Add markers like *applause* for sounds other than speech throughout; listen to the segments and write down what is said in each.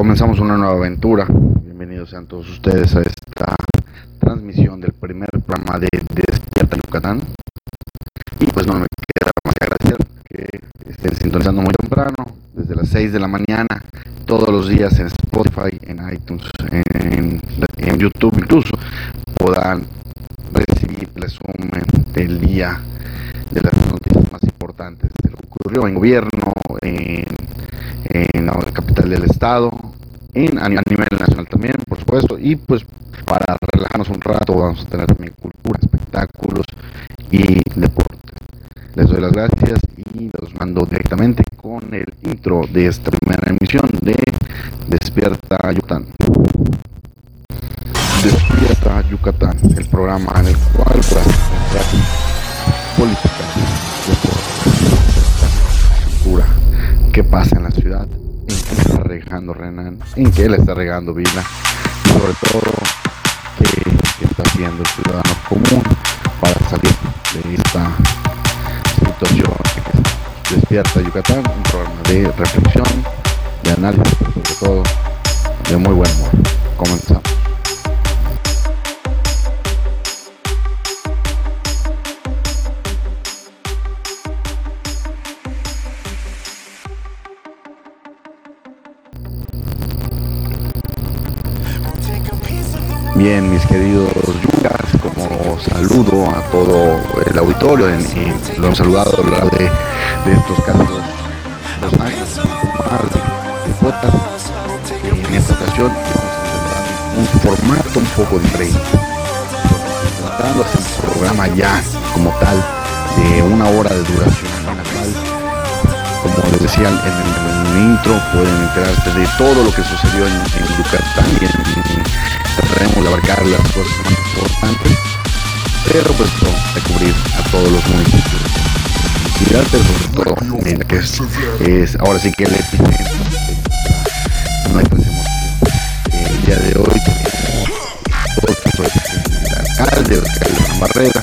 comenzamos una nueva aventura. Bienvenidos sean todos ustedes a esta transmisión del primer programa de Despierta Yucatán. Y pues no me queda más que agradecer que estén sintonizando muy temprano, desde las 6 de la mañana, todos los días en Spotify, en iTunes, en, YouTube incluso, puedan recibir el resumen del día de las noticias más importantes de lo que ocurrió en gobierno, en, en la capital del estado, en, a nivel nacional también, por supuesto, y pues para relajarnos un rato vamos a tener también cultura, espectáculos y deportes. Les doy las gracias y los mando directamente con el intro de esta primera emisión de Despierta Yucatán. Despierta Yucatán, el programa en el cual podrás encontrar política, cultura, qué pasa en la ciudad, en qué está regando Renan, en qué le está regando Vila, sobre todo qué, está haciendo el ciudadano común para salir de esta situación despierta Yucatán, un programa de reflexión, de análisis, sobre todo de muy buen humor. Comenzamos. Bien, mis queridos yucas, como saludo a todo el auditorio y lo hemos saludado a lo largo de, de estos casos años más de, podcast. En esta ocasión un formato un poco diferente. Tratando un programa ya como tal de una hora de duración en la cual, como les decía en el, en el intro, pueden enterarse de todo lo que sucedió en, en Yucatán y en, trataremos de abarcar las cosas más importantes, pero pues no, de cubrir a todos los municipios. Y pero sobre todo, en que es, es, ahora sí que el epicentro no hay pues emoción. El día de hoy tenemos el del alcalde, el alcalde de Barrera,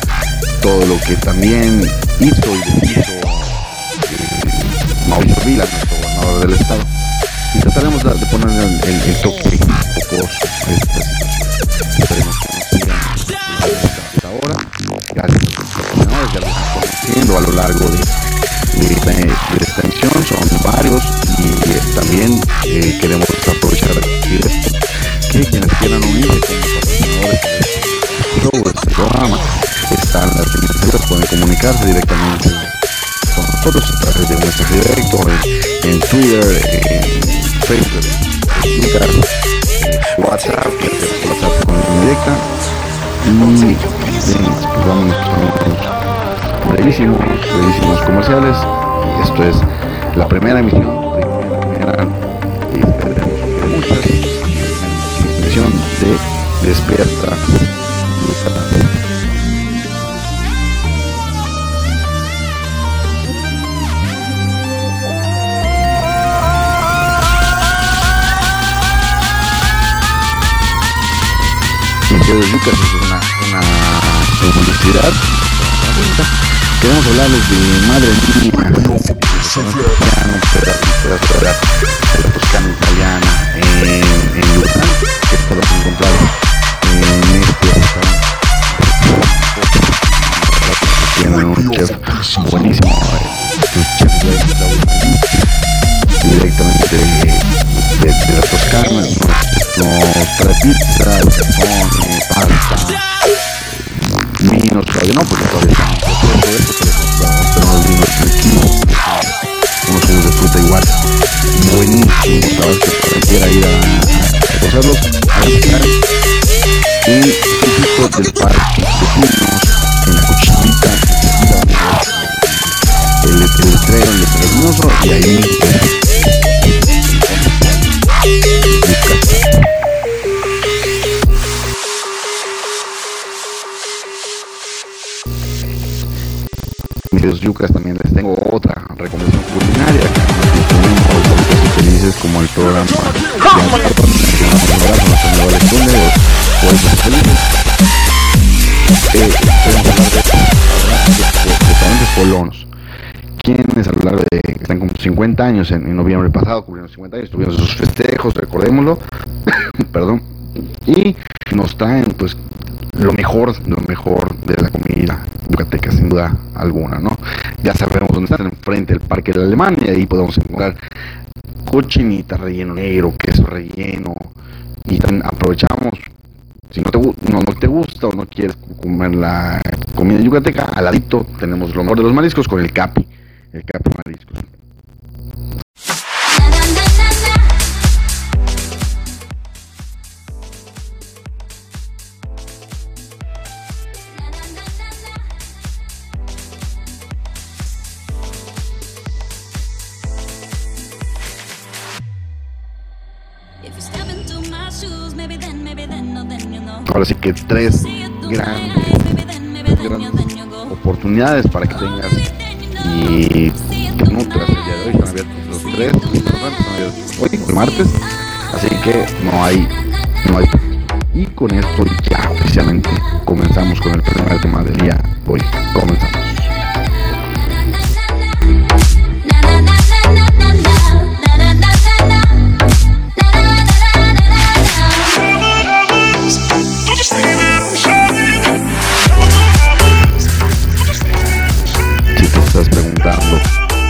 todo lo que también hizo y deshizo eh, Mauricio Vila, nuestro gobernador del estado. Y trataremos de, poner el, el, el toque un poco esta Esperemos largo de, de, de esta emisión. Son varios y también eh, queremos aprovechar esto, que quienes quieran unirse con los este programa, están las líneas pueden comunicarse directamente con nosotros a través de un mensaje directo en, Twitter, en Facebook, en Twitter, en WhatsApp, en WhatsApp con directa. Y bien, pues vamos brevísimos, brevísimos comerciales. Y esto es la primera emisión, primera, y muchas, emisión de Despierta Lucas, es una, una publicidad. Queremos hablarles de Madre Mía, la Toscana Italiana en, en que podemos encontrar en este Tienen un chef buenísimo, directamente de, de, de la Toscana, nos pizza, Mis yucas también les tengo otra recomendación culinaria felices como el programa restaurantes colonos quienes a lo largo de están como 50 años en, noviembre pasado, cumplieron 50 años, tuvimos esos festejos, recordémoslo, *coughs* perdón, y nos traen pues lo mejor, lo mejor de la comida yucateca, sin duda alguna, ¿no? Ya sabemos dónde está, enfrente del Parque de la Alemania, ahí podemos encontrar cochinita relleno negro, queso relleno, y aprovechamos si no te, no, no te gusta o no quieres comer la comida yucateca, al ladito tenemos lo mejor de los mariscos con el capi, el capi mariscos. Sí que tres grandes, oportunidades para que tengas y que nutras el día de hoy. Están abiertos los tres hoy, el martes, así que no hay, no hay. Y con esto ya oficialmente comenzamos con el primer tema del día hoy. Comenzamos.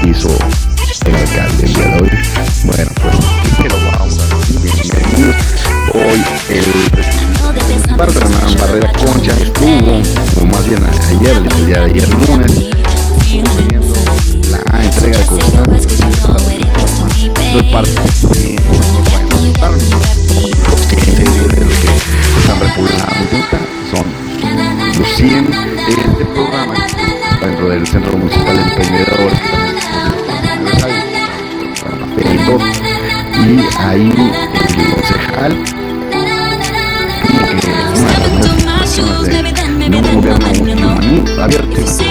Hizo el alcalde el día de hoy. Bueno, pues que lo vamos a decir. Hoy el parte la barrera concha estuvo, o más bien ayer, el día de ayer lunes, la entrega de parte de republicando son los 100 de este programa dentro del Centro Municipal de Emprendedores y ahí el concejal que una de las de un gobierno abierto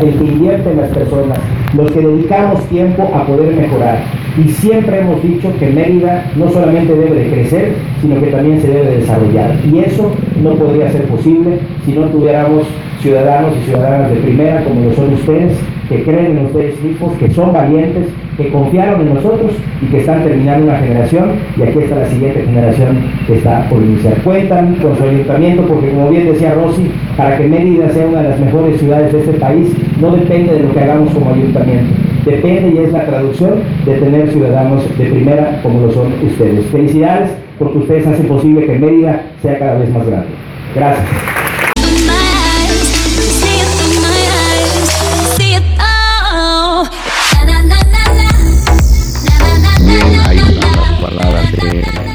el que invierte en las personas, los que dedicamos tiempo a poder mejorar. Y siempre hemos dicho que Mérida no solamente debe de crecer, sino que también se debe de desarrollar. Y eso no podría ser posible si no tuviéramos ciudadanos y ciudadanas de primera como lo son ustedes, que creen en ustedes mismos, que son valientes, que confiaron en nosotros y que están terminando una generación y aquí está la siguiente generación que está por iniciar. Cuentan con su ayuntamiento porque como bien decía Rosy, para que Mérida sea una de las mejores ciudades de este país no depende de lo que hagamos como ayuntamiento, depende y es la traducción de tener ciudadanos de primera como lo son ustedes. Felicidades porque ustedes hacen posible que Mérida sea cada vez más grande. Gracias.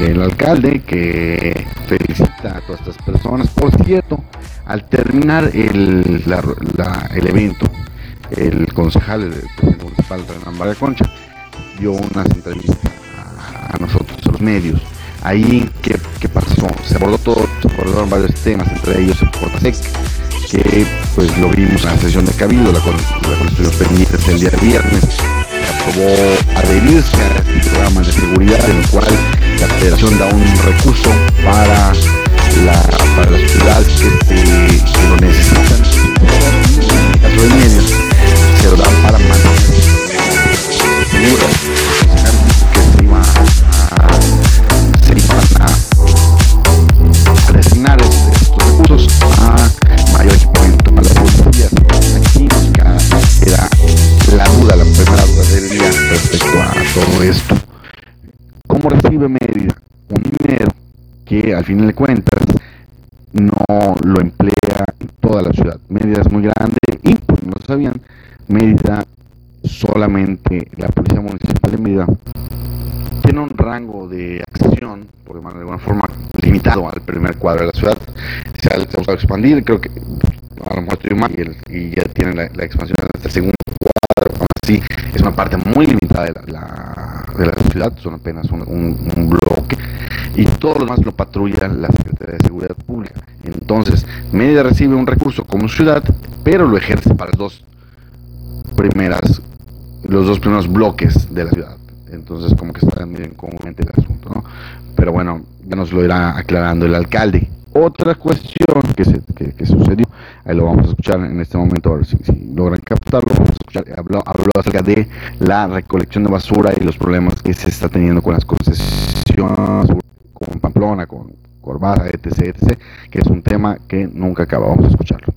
Del alcalde que felicita a todas estas personas. Por cierto, al terminar el, el evento, el concejal del municipal de María Concha dio unas entrevistas a, nosotros, a los medios. Ahí, ¿qué, ¿qué, pasó? Se abordó todo, se abordaron varios temas, entre ellos el Portasec, que pues lo vimos en la sesión de Cabildo, la la pendientes el día viernes aprobó adherirse a este programa de seguridad en el cual la federación da un recurso para la, para las ciudades que, que lo necesitan. En caso de medios, se lo dan para mantener seguras que se a, estos recursos a que al fin de cuentas no lo emplea toda la ciudad? Mérida es muy grande y, pues no lo sabían, Mérida solamente la Policía Municipal de Mérida tiene un rango de acción, por llamarlo de alguna forma, limitado al primer cuadro de la ciudad. Se ha, a expandir, creo que a lo mejor estoy mal y, ya tiene la, expansión hasta el segundo sí es una parte muy limitada de la, de la ciudad, son apenas un, bloque y todo lo demás lo patrulla la Secretaría de Seguridad Pública. Entonces, Mérida recibe un recurso como ciudad, pero lo ejerce para las dos primeras, los dos primeros bloques de la ciudad. Entonces, como que está bien congruente el asunto, ¿no? Pero bueno, ya nos lo irá aclarando el alcalde. Otra cuestión que, se, que, sucedió, ahí lo vamos a escuchar en este momento, a ver si, logran captarlo, vamos a escuchar, habló, habló, acerca de la recolección de basura y los problemas que se está teniendo con las concesiones, con Pamplona, con Corbada, etc., etc., que es un tema que nunca acaba, vamos a escucharlo.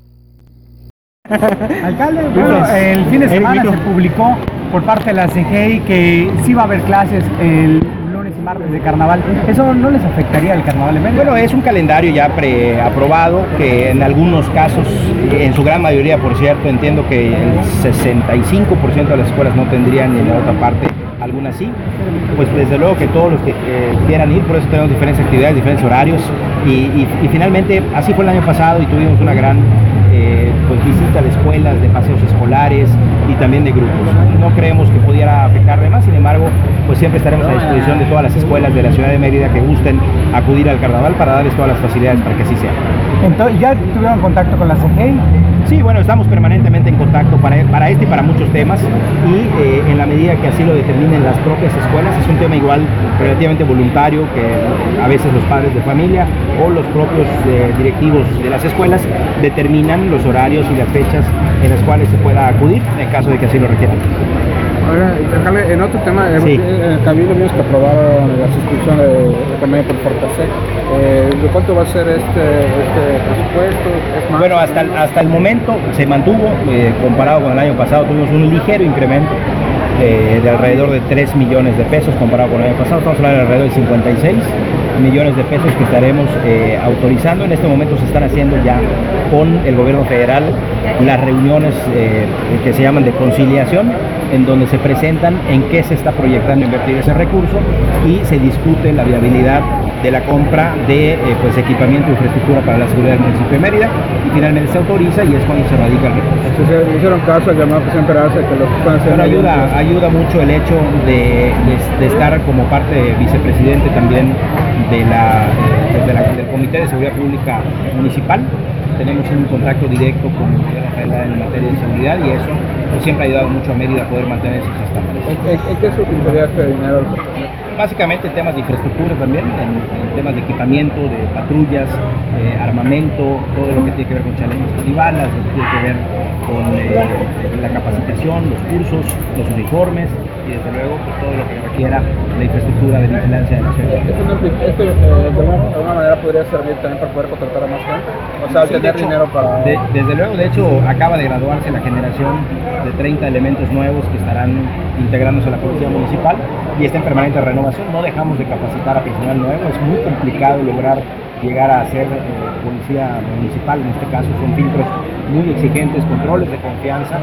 *laughs* Alcalde, el fin de semana se publicó por parte de la CGI que sí va a haber clases el lunes y martes de carnaval. ¿Eso no les afectaría el carnaval en Bueno, es un calendario ya preaprobado que en algunos casos, en su gran mayoría, por cierto, entiendo que el 65% de las escuelas no tendrían ni en la otra parte algunas sí, pues desde luego que todos los que quieran ir, por eso tenemos diferentes actividades, diferentes horarios y, finalmente así fue el año pasado y tuvimos una gran eh, pues visita de escuelas, de paseos escolares y también de grupos. No creemos que pudiera afectar de más, sin embargo, pues siempre estaremos a disposición de todas las escuelas de la ciudad de Mérida que gusten acudir al carnaval para darles todas las facilidades para que así sea. Entonces, ¿Ya tuvieron contacto con la CGI? Sí, bueno, estamos permanentemente en contacto para, para este y para muchos temas y eh, en la medida que así lo determinen las propias escuelas, es un tema igual relativamente voluntario que a veces los padres de familia o los propios eh, directivos de las escuelas determinan los horarios y las fechas en las cuales se pueda acudir en caso de que así lo requieran. Ahora, en otro tema, sí. en el cabildo vimos que aprobaron la suscripción de, convenio por Fortasec. Eh, ¿De cuánto va a ser este, este presupuesto? Bueno, hasta el, hasta el momento se mantuvo, eh, comparado con el año pasado, tuvimos un ligero incremento eh, de alrededor de 3 millones de pesos comparado con el año pasado, estamos hablando de alrededor de 56 millones de pesos que estaremos eh, autorizando. En este momento se están haciendo ya con el gobierno federal las reuniones eh, que se llaman de conciliación, en donde se presentan en qué se está proyectando invertir ese recurso y se discute la viabilidad de la compra de eh, pues, equipamiento e infraestructura para la seguridad del municipio de Mérida y finalmente se autoriza y es cuando se radica el recurso. Entonces, hicieron caso al llamado que que los Pero ayuda, ayuda mucho el hecho de, de, estar como parte vicepresidente también de la, eh, del Comité de Seguridad Pública Municipal. Tenemos un contacto directo con federal en materia de seguridad y eso pues, siempre ha ayudado mucho a Mérida a poder mantener esos estándares. ¿En, qué se utilizaría este dinero? Básicamente en temas de infraestructura también, en, temas de equipamiento, de patrullas, eh, armamento, todo lo que tiene que ver con chalecos balas, lo que tiene que ver con eh, la capacitación, los cursos, los uniformes y desde luego pues, todo lo que requiera la infraestructura de vigilancia de la ciudad. ¿Esto, eh, de, alguna, manera podría servir también para poder contratar a más gente? O sea, tener dinero para... desde luego, de hecho, acaba de graduarse la generación de 30 elementos nuevos que estarán integrándose a la Policía Municipal y está en permanente renovación. No dejamos de capacitar a personal nuevo, es muy complicado lograr llegar a ser eh, policía municipal, en este caso son filtros muy exigentes, controles de confianza,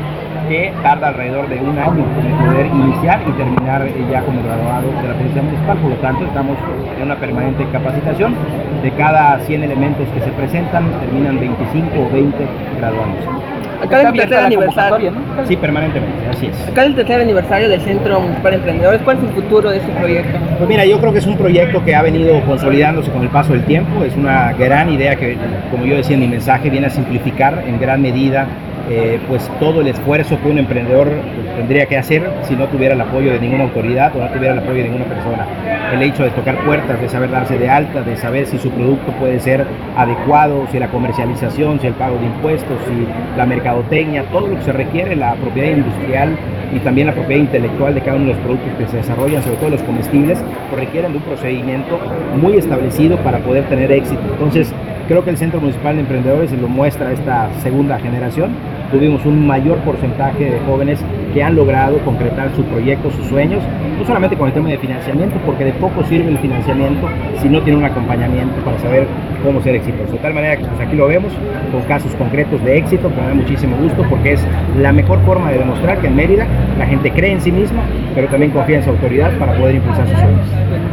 que tarda alrededor de un año en poder iniciar y terminar eh, ya como graduado de la policía municipal, por lo tanto estamos en una permanente capacitación. De cada 100 elementos que se presentan, terminan 25 o 20 graduándose. Acá es el tercer aniversario. Sí, permanentemente, así es. Acá el tercer aniversario del Centro de Emprendedores. ¿Cuál es el futuro de este proyecto? Pues mira, yo creo que es un proyecto que ha venido consolidándose con el paso del tiempo. Es una gran idea que, como yo decía en mi mensaje, viene a simplificar en gran medida eh, pues todo el esfuerzo que un emprendedor tendría que hacer si no tuviera el apoyo de ninguna autoridad o no tuviera el apoyo de ninguna persona. El hecho de tocar puertas, de saber darse de alta, de saber si su producto puede ser adecuado, si la comercialización, si el pago de impuestos, si la mercadotecnia, todo lo que se requiere, la propiedad industrial y también la propiedad intelectual de cada uno de los productos que se desarrollan, sobre todo los comestibles, pues requieren de un procedimiento muy establecido para poder tener éxito. Entonces, creo que el Centro Municipal de Emprendedores lo muestra esta segunda generación tuvimos un mayor porcentaje de jóvenes que han logrado concretar sus proyectos, sus sueños, no solamente con el tema de financiamiento, porque de poco sirve el financiamiento si no tiene un acompañamiento para saber cómo ser exitoso. De tal manera que pues aquí lo vemos con casos concretos de éxito, que me da muchísimo gusto porque es la mejor forma de demostrar que en Mérida la gente cree en sí misma, pero también confía en su autoridad para poder impulsar sus sueños.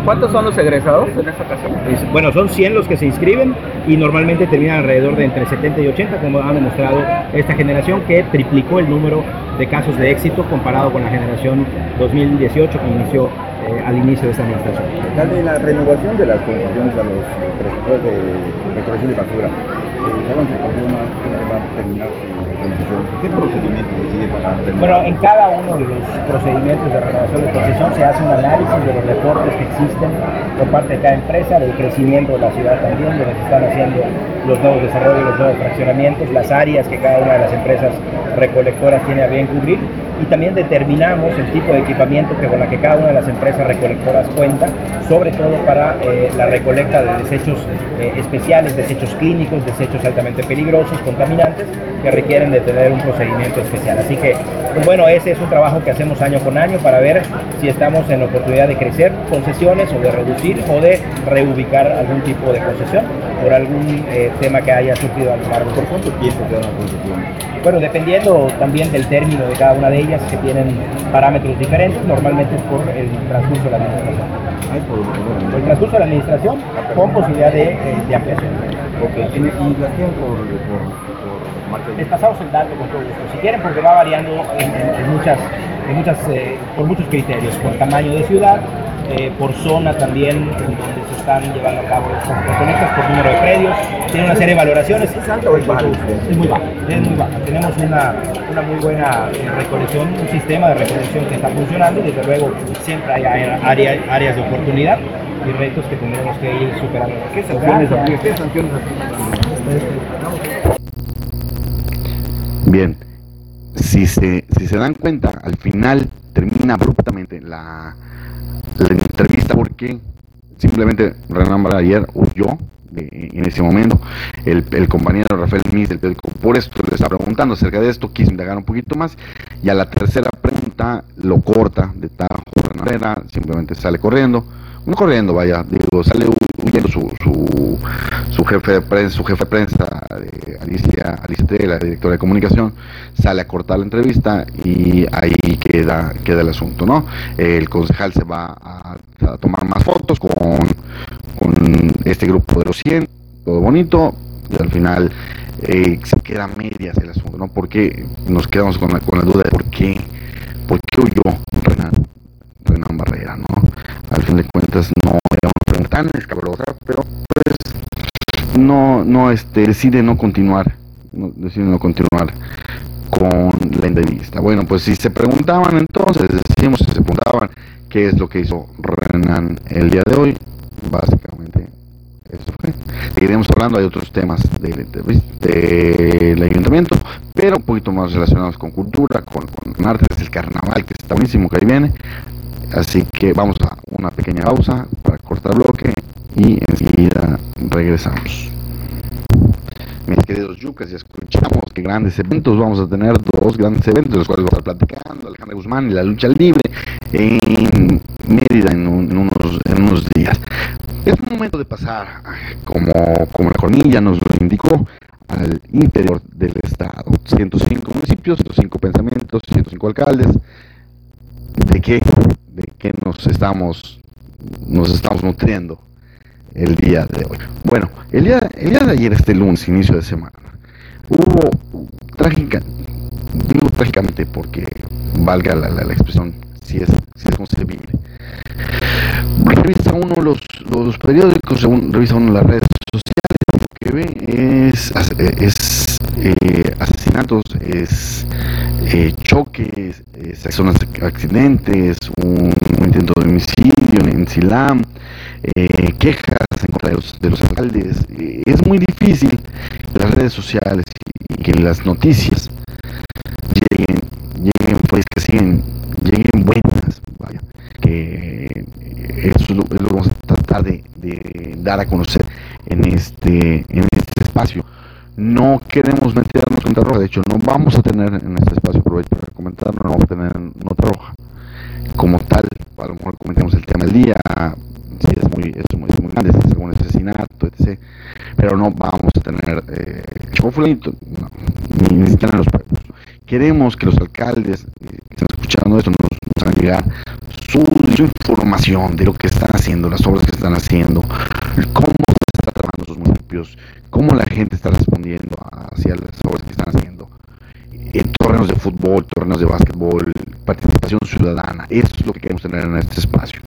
¿Cuántos son los egresados en esta ocasión? bueno, son 100 los que se inscriben y normalmente terminan alrededor de entre 70 y 80, como han demostrado esta generación que triplicó el número de casos de éxito comparado con la generación 2018 que inició eh, al inicio de esta administración. Alcalde, la renovación de las concesiones a los prestadores de recolección de basura, eh, ¿saben que va a terminar ¿Qué procedimiento para Bueno, en cada uno de los procedimientos de renovación de concesión se hace un análisis de los reportes que existen por parte de cada empresa, del crecimiento de la ciudad también, de lo que están haciendo los nuevos desarrollos, los nuevos fraccionamientos, las áreas que cada una de las empresas recolectoras tiene a bien cubrir. Y también determinamos el tipo de equipamiento que con la que cada una de las empresas recolectoras cuenta, sobre todo para eh, la recolecta de desechos eh, especiales, desechos clínicos, desechos altamente peligrosos, contaminantes, que requieren de tener un procedimiento especial. Así que, bueno, ese es un trabajo que hacemos año con año para ver si estamos en oportunidad de crecer concesiones o de reducir o de reubicar algún tipo de concesión por algún eh, tema que haya surgido a lo largo. ¿Por cuánto tiempo? Bueno, dependiendo también del término de cada una de ellas, que tienen parámetros diferentes, normalmente es por el transcurso de la administración. por el transcurso de la administración con posibilidad de, eh, ampliación. Ok, ¿y tienen por, por, Les pasamos el dato con todo gusto. Si quieren, porque va variando en, muchas, en muchas, eh, por muchos criterios, por tamaño de ciudad, eh, por zona también donde se están llevando a cabo estas conectas, por número de predios, tiene una serie de valoraciones. ¿Es alto o es bajo? Es muy bajo, es muy bajo. Tenemos una, una muy buena eh, recolección, un sistema de recolección que está funcionando y desde luego siempre hay áreas, áreas de oportunidad y retos que tendremos que ir superando. ¿Qué sanciones, ¿qué sanciones Bien, si se, si se dan cuenta, al final termina abruptamente la, la entrevista porque simplemente Renan ayer huyó en ese momento. El, compañero Rafael Mies del por esto le está preguntando acerca de esto, quiso indagar un poquito más y a la tercera pregunta lo corta de tajo Herrera, simplemente sale corriendo, no corriendo, vaya, digo, sale huyendo su, su, su, jefe de prensa, su jefe de prensa, de Alicia, Alicia la directora de comunicación, sale a cortar la entrevista y ahí queda, queda el asunto, ¿no? El concejal se va a, tomar más fotos con, con este grupo de los 100, todo bonito, y al final eh, se queda medias el asunto, ¿no? Porque nos quedamos con la, con la duda de por qué, por qué huyó Renan, Renan Barrera, ¿no? Al fin de cuentas no era una pregunta tan escabrosa, pero pues no, no, este, decide no continuar, no, decide no continuar con la entrevista. Bueno, pues si se preguntaban entonces, decimos si se preguntaban qué es lo que hizo Renan el día de hoy, básicamente eso fue. Seguiremos hablando de otros temas del de, ayuntamiento, pero un poquito más relacionados con cultura, con, con arte, el carnaval que está buenísimo que ahí viene. Así que vamos a una pequeña pausa para cortar bloque y enseguida regresamos. Mis queridos yucas, ya escuchamos que grandes eventos, vamos a tener dos grandes eventos, los cuales vamos a estar platicando, Alejandro Guzmán y la lucha libre en Mérida en, unos, días. Es momento de pasar, como, como la cornilla nos lo indicó, al interior del estado. 105 municipios, 105 pensamientos, 105 alcaldes. ¿De qué? ¿De qué nos estamos, nos estamos nutriendo el día de hoy? Bueno, el día, el día de ayer, este lunes, inicio de semana, hubo trágica, digo trágicamente porque valga la, la, expresión si es, si es concebible. Revisa uno los, los periódicos, revisa uno las redes es, es eh, asesinatos, es eh, choques, son accidentes, un, intento de homicidio en Silam, eh, quejas en contra de los, de los alcaldes. es muy difícil que las redes sociales y que las noticias lleguen, lleguen pues que siguen, lleguen buenas, vaya, que eso es lo, que vamos a tratar de, dar a conocer en este, en este espacio no queremos meternos en roja, de hecho no vamos a tener en este espacio, aprovecho para comentar, no vamos a tener nota roja como tal, a lo mejor comentemos el tema del día, si es muy, es muy, muy grande, si es algún asesinato, etc. Pero no vamos a tener eh, no, ni, siquiera en los pueblos. Queremos que los alcaldes eh, que están escuchando esto nos, nos hagan llegar su, su, información de lo que están haciendo, las obras que están haciendo, cómo sus municipios, cómo la gente está respondiendo hacia las obras que están haciendo. En torneos de fútbol, torneos de básquetbol, participación ciudadana, eso es lo que queremos tener en este espacio.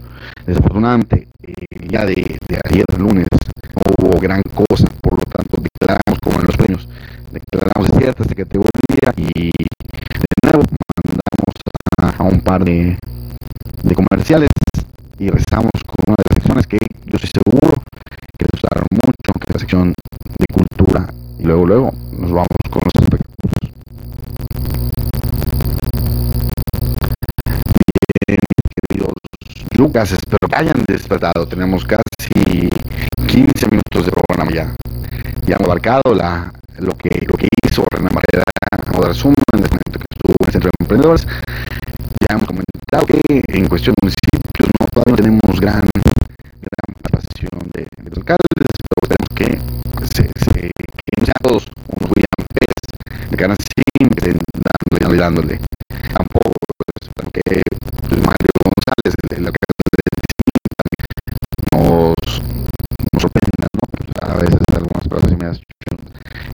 Desafortunadamente, eh, ya de, ayer lunes no hubo gran cosa, por lo tanto declaramos como en los premios, declaramos cierta esta categoría y de nuevo mandamos a, un par de, de comerciales y rezamos con una de las secciones que yo estoy seguro que les gustaron mucho, que es la sección de cultura y luego luego nos vamos con los espectáculos. Bien, queridos Lucas, espero que hayan despertado. Tenemos casi 15 minutos de programa ya. Ya hemos abarcado la, lo, que, lo que hizo René Barrera modo resumen en el momento que estuvo en el Centro de Emprendedores. Ya hemos comentado que en cuestión de municipios no, tenemos gran, gran participación de, de los todos unos William Pérez de Canacín que estén dándole, dándole. Tampoco pues, que pues, Mario González, el, el alcalde nos, nos sorprenda, ¿no? Pues, a veces algunas cosas y me das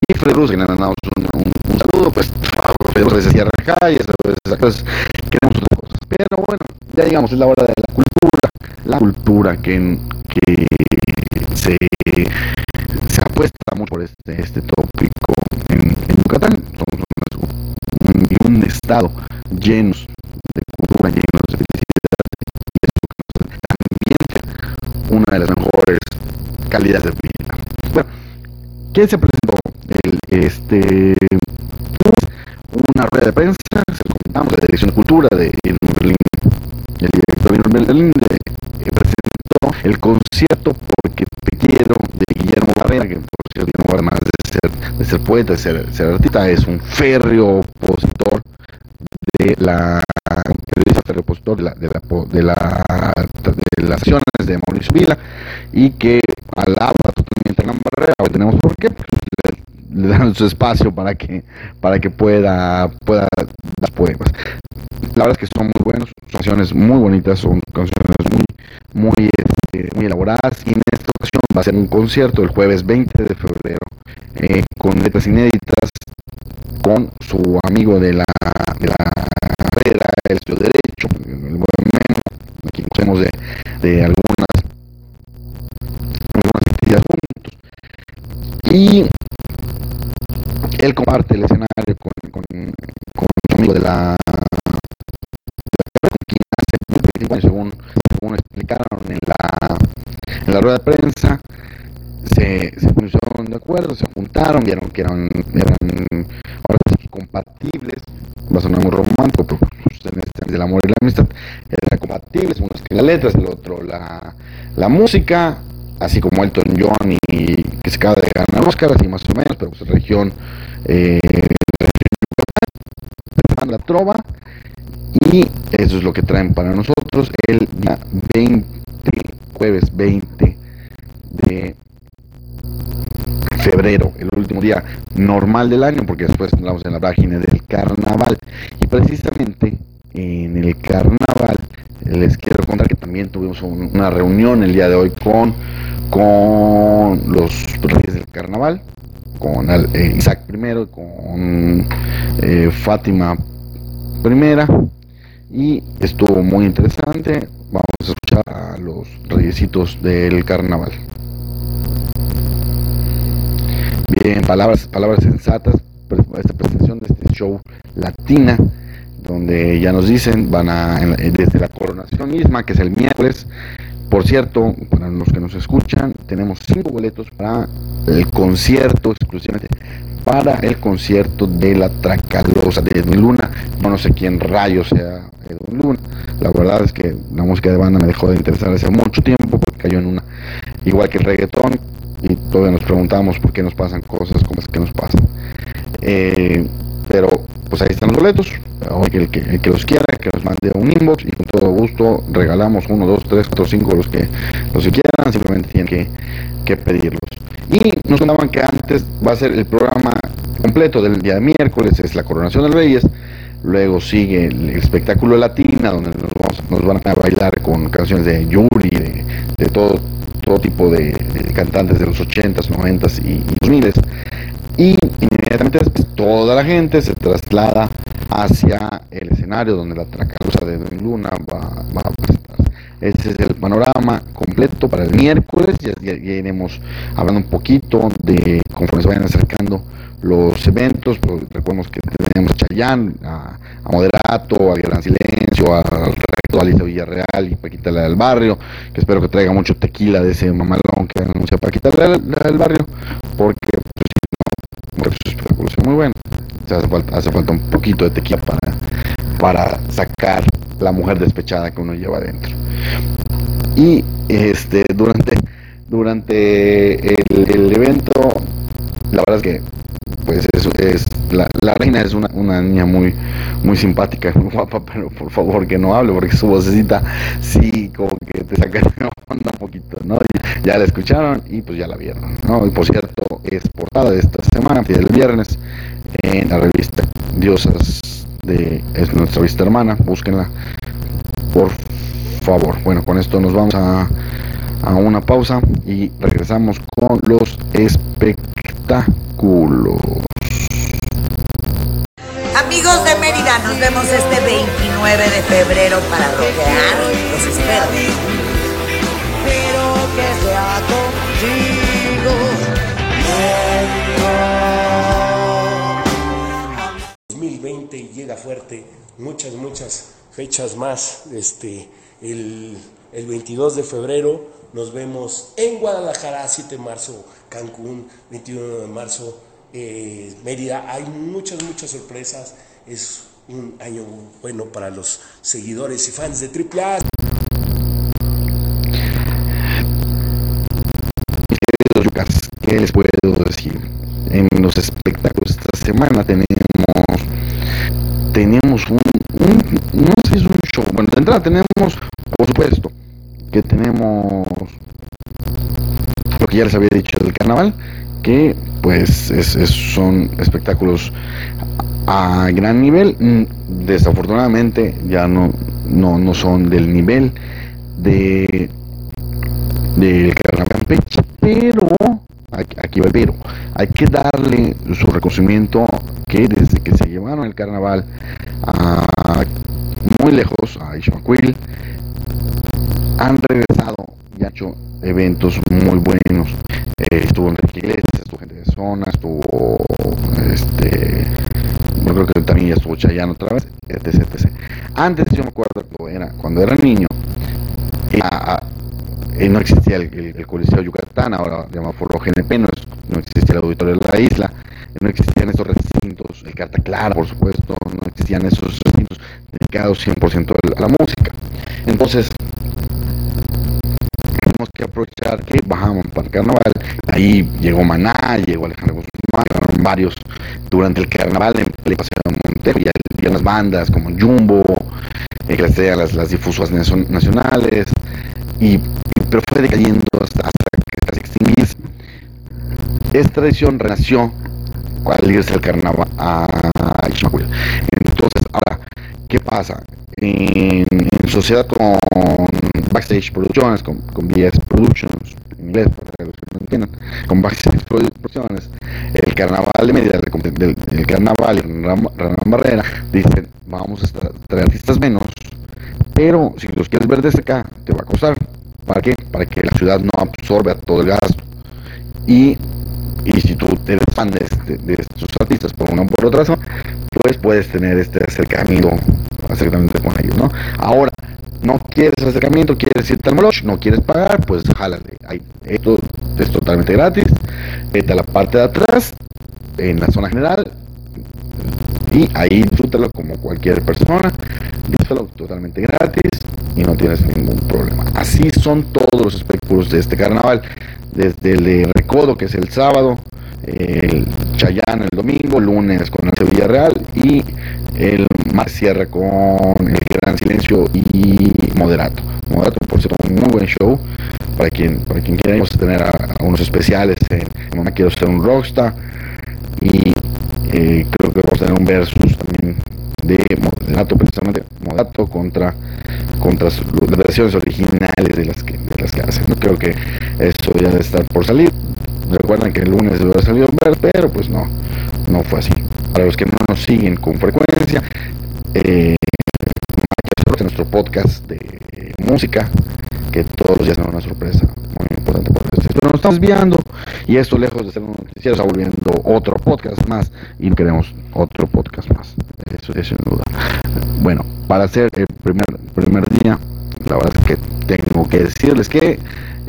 y Fred Ruz, que le mandamos un, un, un, saludo, pues a veces cierra calles, a veces cosas, queremos otras cosas. Pero bueno, ya digamos, es la hora de la cultura, la cultura que, que se, se apuesta mucho por este, este tópico un, un, estado llenos de cultura, llenos de felicidad y eso que una de las mejores calidades de vida. Bueno, ¿qué se presentó? El, este una rueda de prensa, se lo comentamos, de la Dirección de Cultura de Berlín, el director de Berlín de, presentó el concierto Porque te quiero de Guillermo Barrera, que por cierto Guillermo Barrera, de de ser poeta, de ser, ser artista, es un férreo opositor de la opositor de la de la de, la, de las acciones de Mauricio Vila y que alaba totalmente a Barrera, ahora tenemos por qué, le dan su espacio para que para que pueda pueda las poemas. La verdad es que son muy buenos son canciones muy bonitas son canciones muy muy este, muy elaboradas. Y en esta ocasión va a ser un concierto el jueves 20 de febrero eh, con letras inéditas con su amigo de la de la carrera el derecho el buen Memo aquí conocemos de, de algunas y él comparte el escenario con, con, con su amigo de la, de la quien hace 25 años, según, según explicaron en la, en la rueda de prensa, se, se pusieron de acuerdo, se juntaron, vieron que eran, eran ahora sí compatibles, va a sonar muy romántico, pero pues, en este del amor y la amistad, eran compatibles, uno escribe las letras, el otro la, la música, así como Elton John y que se acaba de ganar Oscar, así más o menos, pero pues región, eh, la trova y eso es lo que traen para nosotros el día 20, jueves 20 de febrero, el último día normal del año, porque después entramos en la página del carnaval. Y precisamente en el carnaval les quiero también tuvimos un, una reunión el día de hoy con con los reyes del carnaval, con eh, Isaac I, con eh, Fátima I, y estuvo muy interesante. Vamos a escuchar a los reyesitos del carnaval. Bien, palabras, palabras sensatas, esta presentación de este show latina, donde ya nos dicen, van a, desde la coronación misma, que es el miércoles, por cierto, para los que nos escuchan, tenemos cinco boletos para el concierto, exclusivamente para el concierto de la Tracalosa de Edwin Luna. No, no sé quién rayo sea Edwin Luna. La verdad es que la música de banda me dejó de interesar hace mucho tiempo porque cayó en una, igual que el reggaetón, y todavía nos preguntamos por qué nos pasan cosas como es que nos pasan. Eh, pero pues ahí están los boletos. El que, el que los quiera, que nos mande un inbox y con todo gusto regalamos uno, dos, tres, cuatro, cinco, los que los que quieran, simplemente tienen que, que pedirlos. Y nos contaban que antes va a ser el programa completo del día de miércoles, es la coronación de reyes, luego sigue el, espectáculo latina, donde nos, vamos, nos, van a bailar con canciones de Yuri, de, todo, todo tipo de, cantantes de los 80s, 90s y, y 2000 y inmediatamente después toda la gente se traslada hacia el escenario donde la Tracalosa de Luna va, va, a presentarse. Este es el panorama completo para el miércoles. Ya, iremos hablando un poquito de conforme se vayan acercando los eventos. Pues, recordemos que tenemos a Chayán, a, Moderato, a Gran Silencio, a Recto, Alicia Villarreal y Paquita la del Barrio. Que espero que traiga mucho tequila de ese mamalón que anuncia Paquita la del Barrio. Porque pues, muy bueno. Hace falta, hace falta un poquito de tequila para, para sacar la mujer despechada que uno lleva adentro. Y este durante durante el, evento, la verdad es que pues es, es la, la, reina es una, una, niña muy muy simpática, muy *laughs* guapa, pero por favor que no hable porque su vocecita sí como que te saca onda un poquito, ¿no? *laughs* ya la escucharon y pues ya la vieron, ¿no? Y por cierto, es portada de esta semana, del viernes, en la revista Diosas de es nuestra revista hermana, búsquenla por favor. Bueno, con esto nos vamos a, a una pausa y regresamos con los espectáculos. Amigos de Mérida, nos vemos este 29 de febrero para rodear. Los espero. Que sea contigo. 2020 llega fuerte, muchas, muchas fechas más. Este, el, el 22 de febrero nos vemos en Guadalajara, 7 de marzo, Cancún, 21 de marzo, eh, Mérida. Hay muchas, muchas sorpresas. Es un año bueno para los seguidores y fans de AAA. ¿Qué les puedo decir? En los espectáculos esta semana tenemos tenemos un, no sé es un show, bueno, de entrada tenemos, por supuesto, que tenemos lo que ya les había dicho del carnaval, que pues es, son espectáculos a gran nivel, mm, desafortunadamente ya no, no, no son del nivel de del carnaval Campeche, pero aquí va el pero, hay que darle su reconocimiento que desde que se llevaron el carnaval a muy lejos, a Ismaquil, han regresado y han hecho eventos muy buenos. Eh, estuvo Enrique Iglesias, estuvo gente de zona, estuvo este yo creo que también ya estuvo Chayano otra vez, etc, etc. Antes yo me acuerdo cuando era, cuando era niño, eh, no existía el, Coliseo Yucatán, ahora llama Foro GNP, no, no existía el auditorio de la isla, no existían esos recintos, el Carta Clara, por supuesto, no existían esos recintos dedicados 100% a la música. Entonces, tenemos que aprovechar que bajamos para el carnaval, ahí llegó Maná, llegó Alejandro Guzmán, llegaron varios durante el carnaval en el Paseo de Montero, y las bandas como Jumbo, eh, que las, las difusas nacionales, y, pero fue decayendo hasta, hasta que se extinguirse. Esta tradición renació cuál es el carnaval a Entonces, ahora, ¿qué pasa? En, sociedad con Backstage Productions, con, con BS Productions, inglés para los que no entiendan, con Backstage Productions, el carnaval de Mérida, del, el carnaval y Barrera, dicen, vamos a traer artistas menos, pero si los quieres ver desde acá, te va a costar. ¿Para qué? Para que la ciudad no absorba todo el gasto. Y y si tú eres fan de, estos artistas por una o por otra razón, pues puedes tener este acercamiento, acercamiento con ellos, ¿no? Ahora, no quieres acercamiento, quieres irte al Moloch, no quieres pagar, pues jálale. esto es totalmente gratis. Vete a la parte de atrás, en la zona general, y ahí disfrútalo como cualquier persona. Disfrútalo totalmente gratis y no tienes ningún problema. Así son todos los espectáculos de este carnaval desde el Recodo, que es el sábado, el Chayán el domingo, lunes con el Villarreal y el más cierra con el Gran Silencio y Moderato. Moderato, por cierto, un muy buen show. Para quien, para quien quiera, vamos a tener a, unos especiales en, Mamá Quiero Ser un Rockstar. Y eh, creo que vamos a tener un versus también de Moderato, precisamente Moderato contra contra las versiones originales de las que, de las que hacen. No creo que eso ya debe estar por salir. Recuerdan que el lunes debe haber salido ver, pero pues no, no fue así. Para los que no nos siguen con frecuencia, eh, nuestro podcast de música, que todos los días es una sorpresa muy importante para ustedes. Pero nos estamos desviando y esto lejos de ser un noticiero está volviendo otro podcast más y queremos otro podcast más. Eso es sin duda. Bueno, para hacer el primer, primer día, la verdad es que tengo que decirles que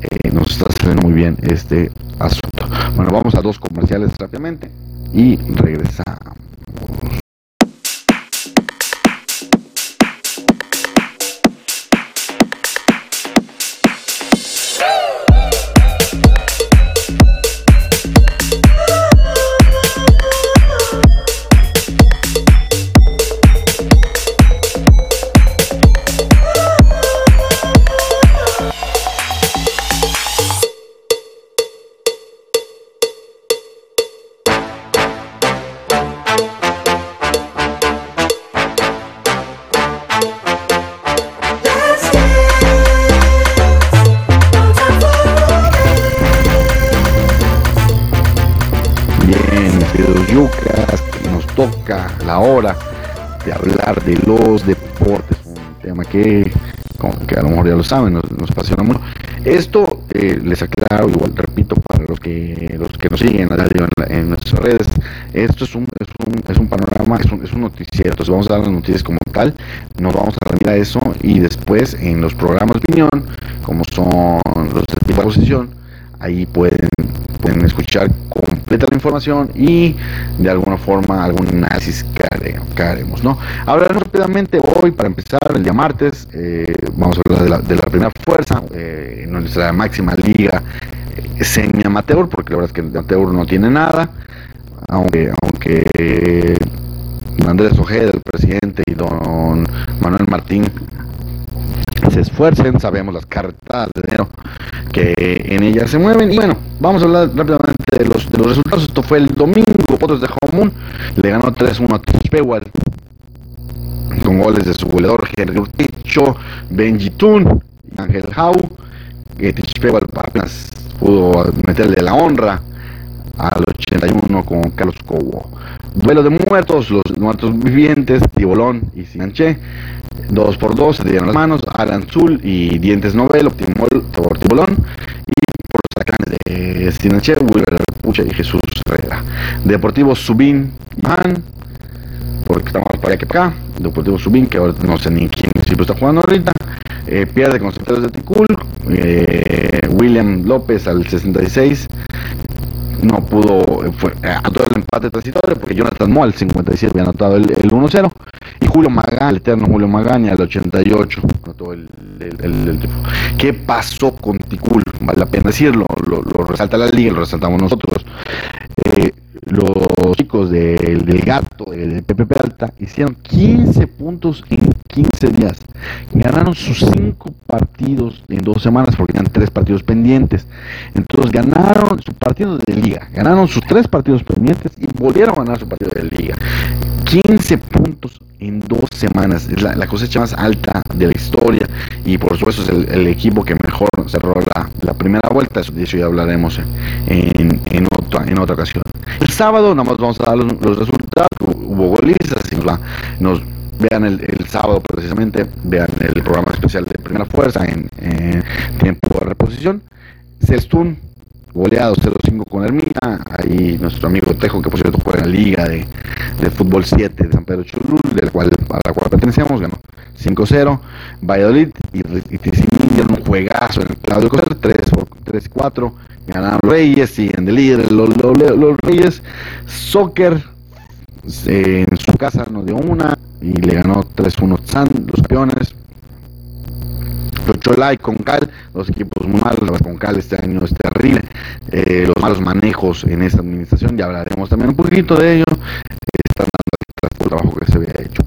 eh, nos está saliendo muy bien este asunto. Bueno, vamos a dos comerciales rápidamente y regresamos. Lo saben, nos, nos apasiona mucho. Esto eh, les aclaro, igual repito, para los que los que nos siguen en, la- en nuestras redes, esto es un, es un, es un panorama, es un, es un noticiero, entonces vamos a dar las noticias como tal, nos vamos a rendir a eso y después en los programas de opinión, como son los de de posición, ahí pueden, pueden escuchar completa la información y de alguna forma algún análisis que, hare- que haremos, ¿no? Ahora rápidamente hoy, para empezar, el día martes, eh, vamos a hablar de la, de la primera fuerza, eh, nuestra máxima liga eh, semi-amateur, porque la verdad es que amateur no tiene nada, aunque, aunque eh, Andrés Ojeda, el presidente, y don Manuel Martín se esfuercen, sabemos las cartas de dinero que en ellas se mueven. Y bueno, vamos a hablar rápidamente de los, resultados. Esto fue el domingo, Potros de Homún le ganó 3-1 a Tispewal con goles de su goleador Henry Urquicho, Benji Tun Ángel Jau. Que Tispewal apenas pudo meterle la honra al 81 con Carlos Cobo. Duelo de muertos, los muertos vivientes, Tibolón y Sinanché. 2 por 2 se dieron las manos, Alan Zul y Dientes Novel, optimó por Tibolón. Y por los alacranes de Sinanché, Wilber Pucha y Jesús Herrera. Deportivo Subín Man, porque estamos para allá que para acá. Deportivo Subín, que ahora no sé ni quién siempre está jugando ahorita. Eh, pierde con de Ticul. Eh, William López al 66 no pudo, fue, eh, anotó el empate transitorio porque Jonathan Mo al 57 había anotado el, el 1-0 y Julio Magán, el eterno Julio Magán al 88 anotó el, el, el-. ¿Qué pasó con Ticul? Vale la pena decirlo, lo, lo resalta la liga, lo resaltamos nosotros. Eh, los chicos del, del gato, del PPP Alta, hicieron 15 puntos en 15 días. Ganaron sus 5 partidos en dos semanas porque tenían 3 partidos pendientes. Entonces ganaron su partido de liga, ganaron sus 3 partidos pendientes y volvieron a ganar su partido de liga. 15 puntos en dos semanas, es la, la cosecha más alta de la historia y por supuesto es el, el equipo que mejor cerró la, la primera vuelta, de eso ya hablaremos en, en, otra, en otra ocasión. El sábado nada más vamos a dar los, los resultados, hubo golizas, nos vean el, el sábado precisamente, vean el programa especial de Primera Fuerza en, en tiempo de reposición. Celstun goleado 0-5 con Hermina, ahí nuestro amigo Tejo, que por cierto juega en la Liga de, de Fútbol 7 de San Pedro Cholul, del cual, a la cual pertenecemos, ganó 5-0, Valladolid y, y un juegazo en el Claudio Coser, 3-4, ganaron Reyes, siguen de líder los, los, los Reyes, Soccer en su casa nos dio una y le ganó 3-1 San, los campeones, Chocholá y Concal, dos equipos muy malos, la Concal este año es terrible, eh, los malos manejos en esta administración, ya hablaremos también un poquito de ello, están dando el trabajo que se había hecho.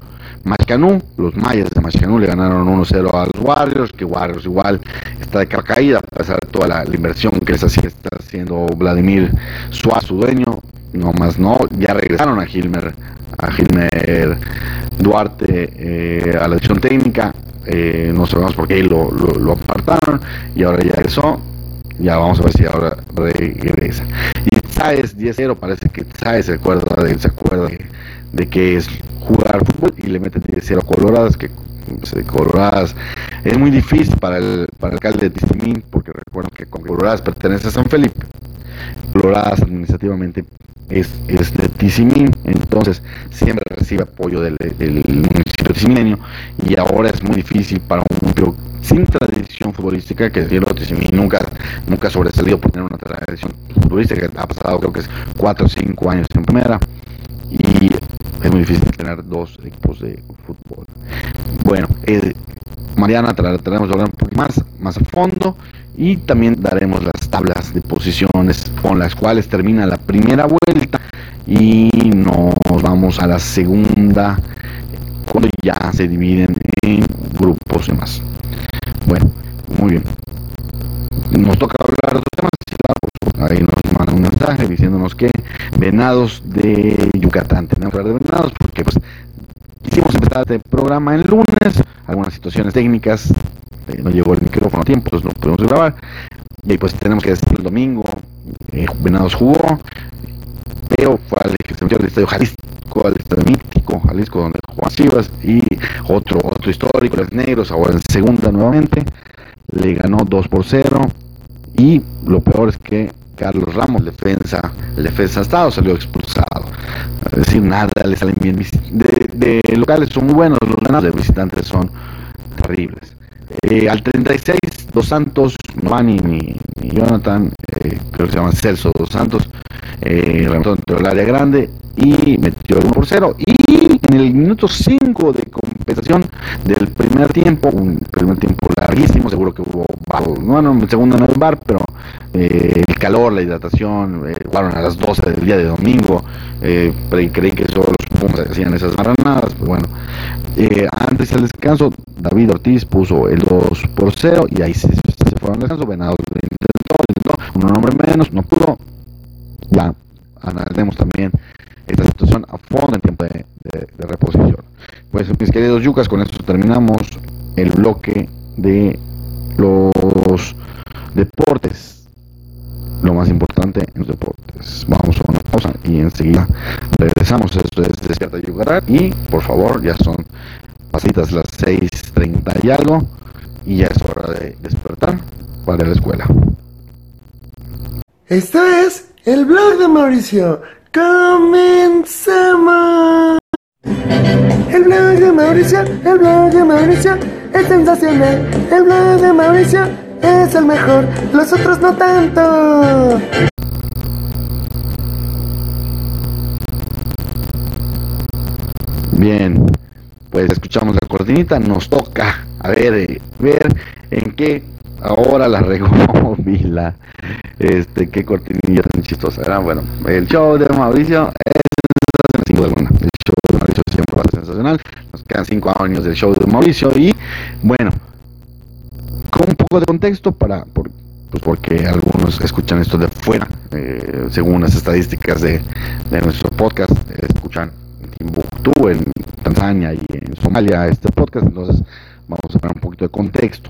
Machcanú, los mayas de Machcanú le ganaron 1-0 a los Warriors, que Warriors igual está de caída, a pesar de toda la, inversión que les hacía, está haciendo Vladimir Suárez, su dueño, no más no, ya regresaron a Gilmer, a Gilmer Duarte eh, a la dirección técnica, eh, no sabemos por qué lo, apartaron y ahora ya regresó. Ya vamos a ver si ahora regresa. Y Saez 10-0, parece que Saez se acuerda de, se acuerda de, de, que es jugar fútbol y le mete 10-0 a Coloradas, que Coloradas. Es muy difícil para el, para el alcalde de Tizimín, porque recuerdo que Coloradas pertenece a San Felipe. Coloradas administrativamente es, es de Tizimín, entonces siempre recibe apoyo del, municipio tizimineño y ahora es muy difícil para un municipio sin tradición futbolística, que es Tizimín nunca, nunca ha sobresalido por tener una tradición futbolística, ha pasado creo que es 4 o 5 años en primera y es muy difícil tener dos equipos de fútbol. Bueno, eh, Mariana trataremos de hablar un poco más, más a fondo y también daremos las tablas de posiciones con las cuales termina la primera vuelta y nos vamos a la segunda cuando ya se dividen en grupos y más. Bueno, muy bien. Nos toca hablar de temas. Ahí nos mandan un mensaje diciéndonos que Venados de Yucatán. Tenemos que hablar de Venados porque pues hicimos empezar este programa el lunes, algunas situaciones técnicas eh, no llegó el micrófono a tiempo, entonces no podemos grabar. Y pues tenemos que decir el domingo, eh, Venados jugó, pero fue al estadio Jalisco, al estadio mítico, Jalisco, donde jugó Chivas, y otro, otro histórico, los negros, ahora en segunda nuevamente, le ganó 2 por 0, y lo peor es que Carlos Ramos, defensa, el defensa estado, salió expulsado. Es decir, nada le salen bien. De, de locales son muy buenos, los ganados de visitantes son terribles. Eh, al 36, Dos Santos, Giovanni ni, ni Jonathan, eh, creo que se llama Celso Dos Santos, eh, remontó dentro del área grande y metió el 1 por 0. Y en el minuto 5 de compensación del primer tiempo, un primer tiempo larguísimo, seguro que hubo, bueno, en segundo no el bar, pero eh, el calor, la hidratación, eh, a las 12 del día de domingo, eh, creí que solo los Pumas hacían esas marranadas, pues bueno, eh, antes del descanso, David Ortiz puso el 2 por 0 y ahí se, se fueron al descanso. Venados intentó, intentó, un hombre menos, no pudo. Ya analicemos también esta situación a fondo en tiempo de, reposición. Pues mis queridos yucas, con esto terminamos el bloque de los deportes. Lo más importante en los deportes. Vamos a una pausa y enseguida regresamos. Esto es Despierta Yucatán y por favor ya son pasitas las 6.30 y algo y ya es hora de despertar para la escuela. Esto es el blog de Mauricio. Comencemos. El blog de Mauricio, el blog de Mauricio es sensacional. El blog de Mauricio es el mejor, los otros no tanto. Bien, pues escuchamos la cortinita, nos toca a ver, eh, ver en qué ahora la regó *laughs* Vila. Este, qué cortinilla tan chistosa. era Bueno, el show de Mauricio es. El show sensacional. Nos quedan cinco años del show de Mauricio y, bueno, con un poco de contexto para, por, pues porque algunos escuchan esto de fuera, eh, según las estadísticas de, de nuestro podcast, escuchan Timbuktu, en Tanzania y en Somalia este podcast, entonces vamos a ver un poquito de contexto.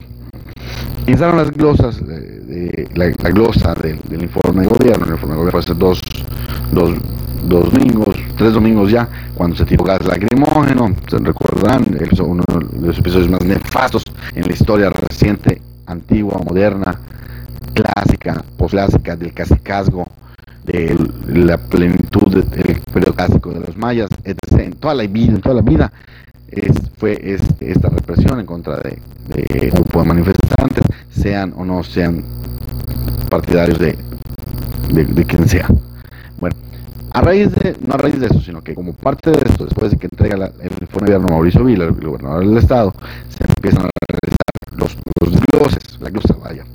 Iniciaron las glosas, de, la, glosa del, informe de gobierno, el informe de gobierno fue hace dos, dos, dos, domingos, tres domingos ya, cuando se tiró gas lacrimógeno, se recordarán, es uno de los episodios más nefastos en la historia reciente, antigua, moderna, clásica, posclásica del casicazgo de la plenitud del periodo clásico de los mayas, etc. En toda la vida, en toda la vida es, fue esta represión en contra de, un grupo de manifestantes, sean o no sean partidarios de, de, quien sea. Bueno, a raíz de, no a raíz de eso, sino que como parte de esto, después de que entrega el informe de Mauricio Vila, el gobernador del estado, se empiezan a realizar los, los gloses, la glosa vaya,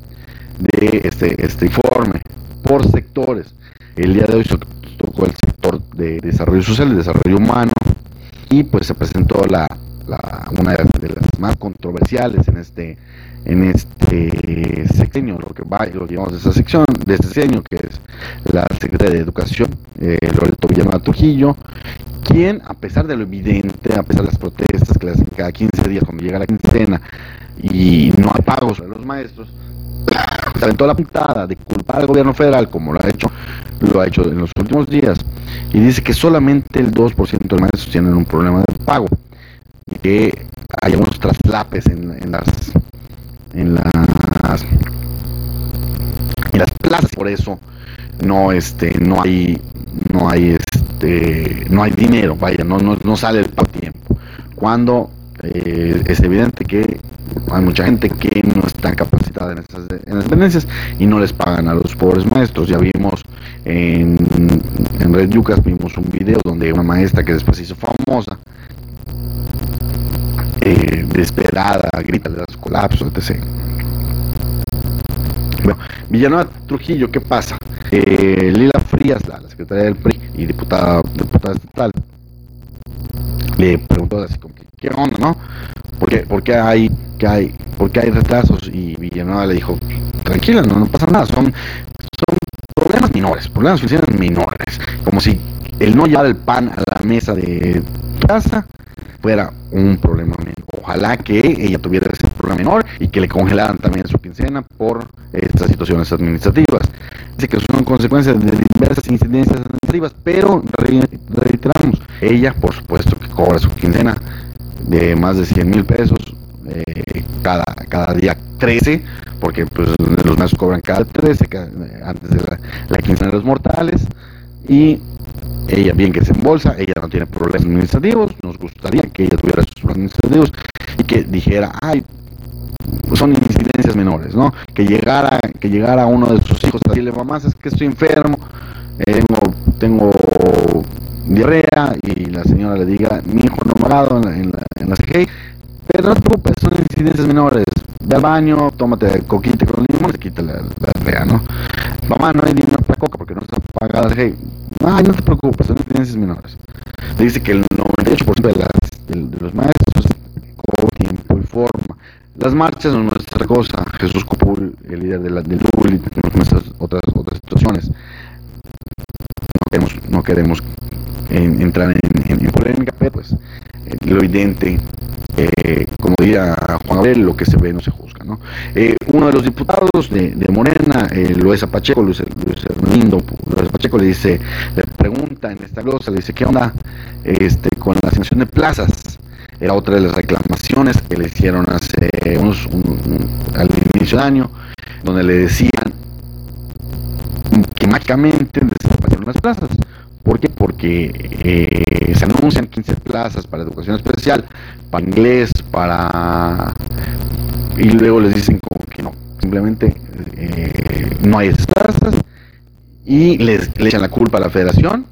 de este, este informe por sectores. El día de hoy se tocó el sector de desarrollo social, y desarrollo humano, y pues se presentó la, una de las más controversiales en este en este sexenio, lo que va, lo llevamos de esta sección, de este sexenio, que es la secretaria de Educación, eh, Loreto Villamada Trujillo, quien, a pesar de lo evidente, a pesar de las protestas que hacen cada 15 días cuando llega la quincena y no hay pagos a los maestros, *coughs* se aventó la puntada de culpar al gobierno federal, como lo ha hecho, lo ha hecho en los últimos días, y dice que solamente el 2% de maestros tienen un problema de pago. Que hay algunos traslapes en, en las en las en las plazas por eso no este no hay no hay este no hay dinero vaya no no, no sale el tiempo cuando eh, es evidente que hay mucha gente que no está capacitada en esas, en las dependencias y no les pagan a los pobres maestros. Ya vimos en, en Red Yucas, vimos un video donde una maestra que después hizo famosa, eh, desesperada, grita, le das colapso, etc. Bueno, Villanueva Trujillo, ¿qué pasa? Eh, Lila Frías, la, secretaria del PRI y diputada, diputada estatal, le preguntó así como que, ¿qué onda, no? ¿Por qué, hay, que hay, por hay retrasos? Y Villanueva le dijo, tranquila, no, no pasa nada, son, son problemas menores, problemas financieros menores, como si el no llevar el pan a la mesa de casa fuera un problema menor. Ojalá que ella tuviera ese problema menor y que le congelaran también su quincena por estas situaciones administrativas. Dice que son consecuencias de diversas incidencias administrativas, pero reiteramos, ella por supuesto que cobra su quincena de más de 100 mil pesos eh, cada, cada día 13, porque pues, los meses cobran cada 13, antes de la, la quincena de los mortales, y ella bien que se embolsa, ella no tiene problemas administrativos, nos gustaría que ella tuviera sus problemas administrativos y que dijera, ay, son incidencias menores, ¿no? Que llegara, que llegara uno de sus hijos a decirle, mamá, es que estoy enfermo, eh, tengo, tengo diarrea y la señora le diga, mi hijo no ha dado en la, la pero no te preocupes, son incidencias menores, ve al baño, tómate coquita con limón, te quita la, la diarrea, ¿no? Mamá, no hay ni coca porque no. Ay, no te preocupes, son incidencias menores. Le dice que el 98% de, las, de, los maestros con tiempo y forma. Las marchas son nuestra cosa. Jesús Copul, el líder de la, del UL y nuestras otras, otras situaciones. No queremos, queremos entrar en, en, polémica, pero pues eh, lo evidente, eh, como diría Juan Gabriel, lo que se ve no se juzga. ¿no? Eh, uno de los diputados de, Morena, Luis Pacheco, Luis, Luis Hernando, Luis Pacheco le dice, le pregunta en esta glosa, le dice, ¿qué onda este, con la asignación de plazas? Era otra de las reclamaciones que le hicieron hace unos, al inicio de año, donde le decían que mágicamente plazas. ¿Por qué? Porque eh, se anuncian 15 plazas para educación especial, para inglés, para... Y luego les dicen como que no, simplemente eh, no hay esas plazas y les, le echan la culpa a la federación.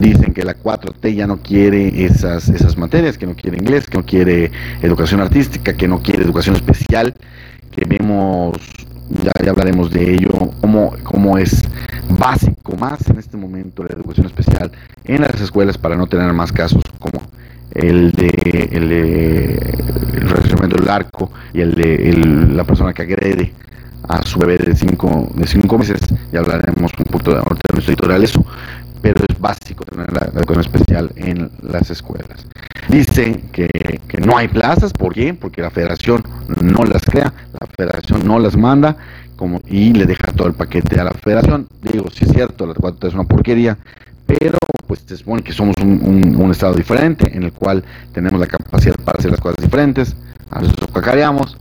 Dicen que la 4T ya no quiere esas, esas materias, que no quiere inglés, que no quiere educación artística, que no quiere educación especial, que vemos ya, hablaremos de ello, cómo, cómo es básico más en este momento la educación especial en las escuelas para no tener más casos como el de el, de, del arco y el de la persona que agrede a su bebé de cinco, de cinco meses, ya hablaremos un poco de nuestro editorial eso, pero es básico tener la, educación especial en las escuelas. Dice que, que, no hay plazas, ¿por qué? Porque la federación no las crea, la federación no las manda como, y le deja todo el paquete a la federación. Digo, sí es cierto, la 4 es una porquería, pero pues se supone que somos un, estado diferente en el cual tenemos la capacidad para hacer las cosas diferentes, a veces cacareamos,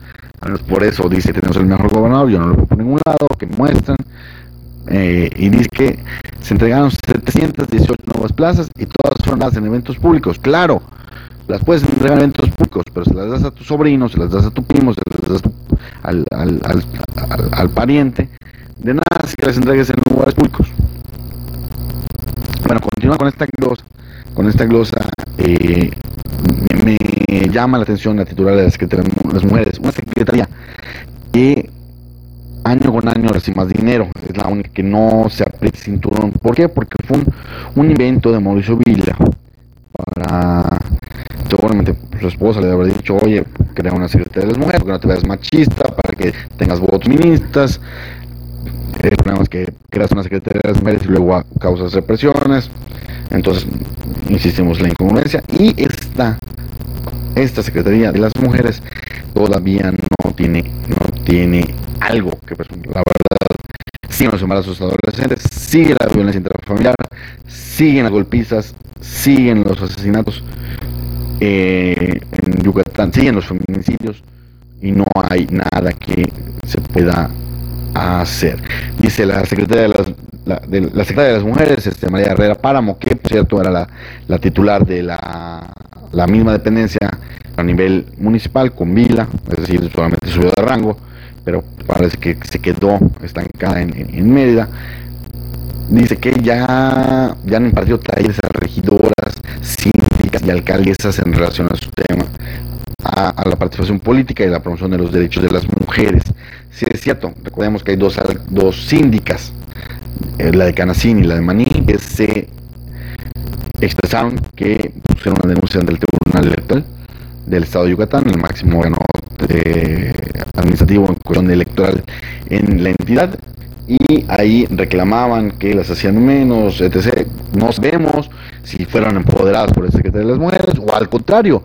por eso dice tenemos el mejor gobernador, yo no lo veo por ningún lado, que muestran, eh, y dice que se entregaron 718 nuevas plazas y todas fueron dadas en eventos públicos. Claro, las puedes entregar en eventos públicos, pero se las das a tu sobrino, se las das a tu primo, se las das al, al, al, al, pariente. De nada si las entregues en lugares públicos. Bueno, continúa con esta glosa. Con esta glosa eh, me, me, llama la atención la titular de la las Mujeres, una secretaría que año con año recibe más dinero. Es la única que no se aprieta cinturón. ¿Por qué? Porque fue un, invento de Mauricio Villa para seguramente su esposa le habría dicho, oye, crea una secretaría de las mujeres, que no te veas machista, para que tengas votos ministas. El problema es que creas una secretaría de las mujeres y luego causas represiones. Entonces, insistimos en la incongruencia. Y esta, esta secretaría de las mujeres todavía no tiene, no tiene algo que pues, la verdad siguen los embarazos adolescentes, sigue la violencia intrafamiliar, siguen las golpizas, siguen los asesinatos eh, en Yucatán siguen los feminicidios y no hay nada que se pueda hacer. Dice la secretaria de las, la, secretaria de las Mujeres, este, María Herrera Páramo, que por cierto era la, la titular de la, la, misma dependencia a nivel municipal con Vila, es decir, solamente subió de rango, pero parece que se quedó estancada en, Mérida. Dice que ya, ya han impartido talleres a regidoras, y alcaldesas en relación a su tema a, a, la participación política y la promoción de los derechos de las mujeres. Sí, es cierto, recordemos que hay dos, dos síndicas, eh, la de Canacín y la de Maní, que se expresaron que pusieron una denuncia ante el Tribunal Electoral del Estado de Yucatán, el máximo órgano eh, administrativo en cuestión electoral en la entidad, y ahí reclamaban que las hacían menos, etc. No sabemos si fueron empoderadas por el secretario de las mujeres o al contrario,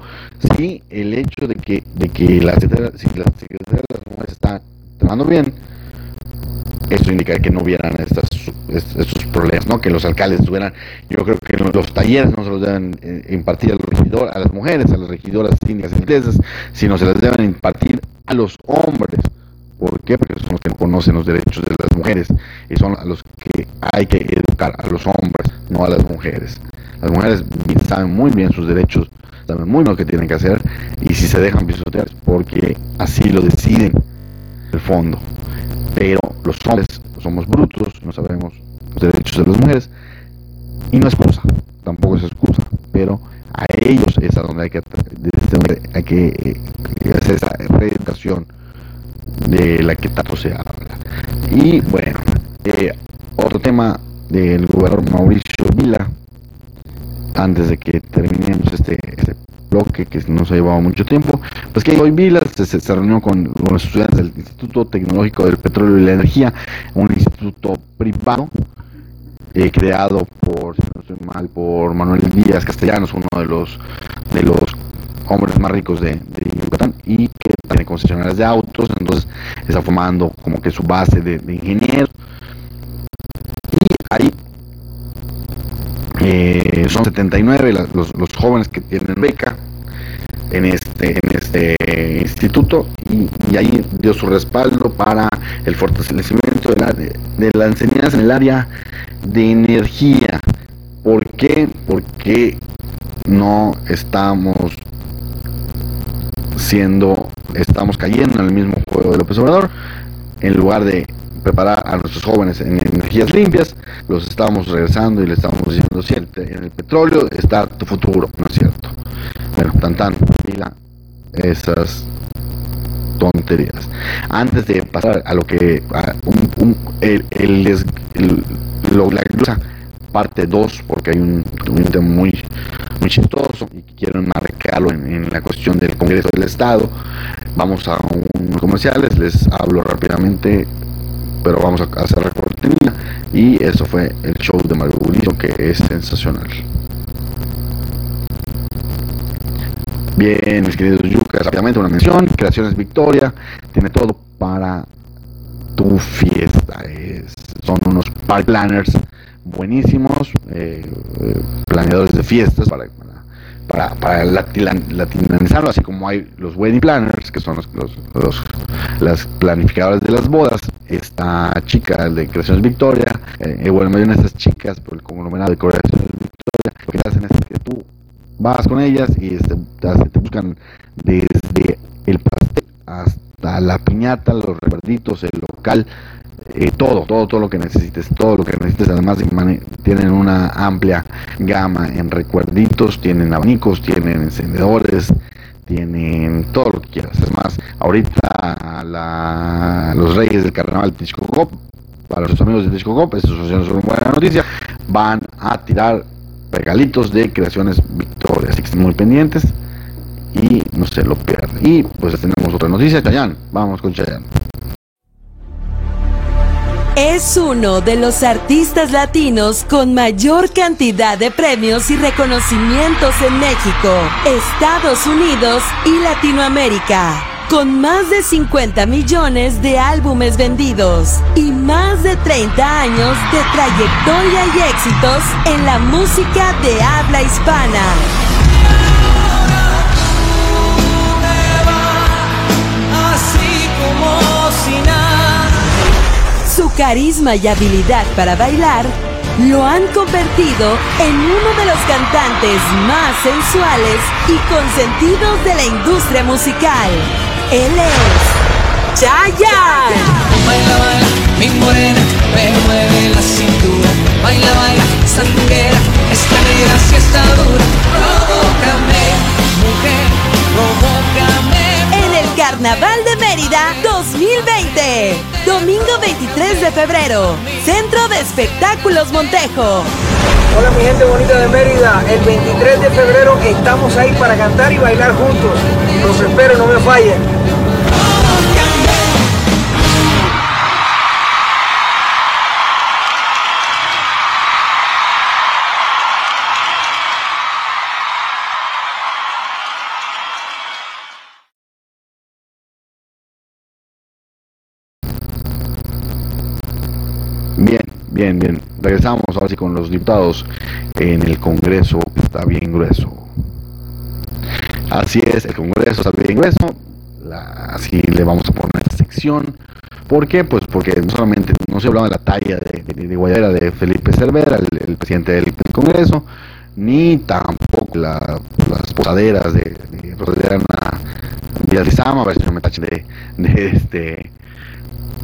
si el hecho de que, de que la, secretaria, si la secretaria de las mujeres está trabajando bien, eso indica que no hubieran estas, estos problemas, ¿no? que los alcaldes tuvieran, yo creo que los talleres no se los deben eh, impartir a, los las mujeres, a las regidoras síndicas inglesas, sino se las deben impartir a los hombres. ¿Por qué? Porque son los que no conocen los derechos de las mujeres y son a los que hay que educar, a los hombres, no a las mujeres. Las mujeres saben muy bien sus derechos, saben muy bien lo que tienen que hacer y si se dejan pisotear porque así lo deciden el fondo. Pero los hombres somos brutos, no sabemos los derechos de las mujeres y no es excusa, tampoco es excusa, pero a ellos es a donde hay que, que eh, hacer esa reeducación de la que tanto se habla. Y bueno, eh, otro tema del gobernador Mauricio Vila, antes de que terminemos este, este, bloque que nos ha llevado mucho tiempo, pues que hoy Vila se, reunió con, los estudiantes del Instituto Tecnológico del Petróleo y la Energía, un instituto privado. Eh, creado por, si no estoy mal, por Manuel Díaz Castellanos, uno de los de los hombres más ricos de, de Yucatán y que tiene concesionarias de autos, entonces está formando como que su base de, de ingenieros. Y ahí eh, son 79 la, los, los, jóvenes que tienen beca en este, en este instituto y, ahí dio su respaldo para el fortalecimiento de la, de, de la en el área de energía. ¿Por qué? Porque no estamos siendo, estamos cayendo en el mismo juego de López Obrador, en lugar de preparar a nuestros jóvenes en energías limpias, los estamos regresando y le estamos diciendo, siempre en el petróleo está tu futuro, ¿no es cierto? Bueno, tan tan, mira esas tonterías. Antes de pasar a lo que, a un, el, el, lo, la parte 2, porque hay un, un, muy, muy chistoso y quiero enmarcarlo en, en, la cuestión del Congreso del Estado. Vamos a unos comerciales, les hablo rápidamente, pero vamos a hacer la cortinilla. Y eso fue el show de Mario que es sensacional. Bien, mis queridos yucas, rápidamente una mención, Creaciones Victoria, tiene todo para tu fiesta. Es, son unos park planners buenísimos, eh, planeadores de fiestas para, para, para latinizarlo, así como hay los wedding planners, que son los, los, los las planificadoras de las bodas. Esta chica de Creaciones Victoria, eh, bueno, me de estas chicas por el conglomerado de Creaciones Victoria, lo que hacen es que tú vas con ellas y este, te, te buscan desde el pastel hasta la piñata, los recuerditos, el local, eh, todo, todo, todo lo que necesites, todo lo que necesites. Además, tienen una amplia gama en recuerditos, tienen abanicos, tienen encendedores, tienen todo lo que quieras. Es más, ahorita la, los reyes del carnaval Texcocop, para los amigos de Texcocop, eso es una buena noticia, van a tirar regalitos de creaciones Victoria. Así que estén muy pendientes y no se lo pierdan. Y pues tenemos otra noticia, Chayanne. Vamos con Chayanne. Es uno de los artistas latinos con mayor cantidad de premios y reconocimientos en México, Estados Unidos y Latinoamérica, con más de 50 millones de álbumes vendidos y más de 30 años de trayectoria y éxitos en la música de habla hispana. Carisma y habilidad para bailar lo han convertido en uno de los cantantes más sensuales y consentidos de la industria musical. Él es Chayanne. Baila, baila, mi morena, me mueve la cintura. Baila, baila, sandunguera, esta negra si está dura. Provócame, mujer, provócame. En el Carnaval de Mérida 2020. Domingo 23 de febrero. Centro de Espectáculos Montejo. Hola mi gente bonita de Mérida, el 23 de febrero estamos ahí para cantar y bailar juntos. Los espero, no me fallen. Bien, bien. Regresamos ahora sí con los diputados en el Congreso, está bien grueso. Así es, el Congreso está bien grueso. así le vamos a poner esta sección. ¿Por qué? Pues porque no solamente no se hablaba de la talla de, de, de Felipe Cervera, el, presidente del, Congreso, ni tampoco las posaderas de, de Rosana Díaz Lizama, a ver si no me tachen de, de este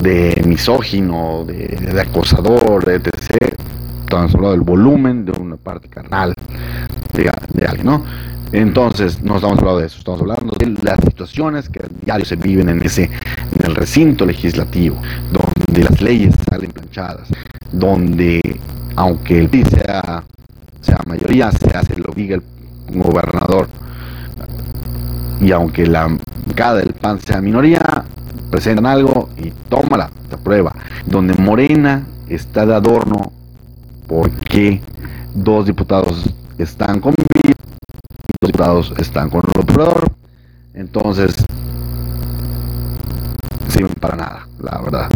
de misógino, de, acosador, etc. Estamos hablando del volumen de una parte carnal de, de alguien, ¿no? Entonces, no estamos hablando de eso, estamos hablando de las situaciones que diario se viven en ese, en el recinto legislativo, donde las leyes salen planchadas, donde aunque el PIB sea, mayoría, se hace lo diga el gobernador, y aunque la cada del PAN sea minoría, presentan algo y tómala, te prueba. Donde Morena está de adorno porque dos diputados están con y dos diputados están con el operador. Entonces, sirven para nada, la verdad.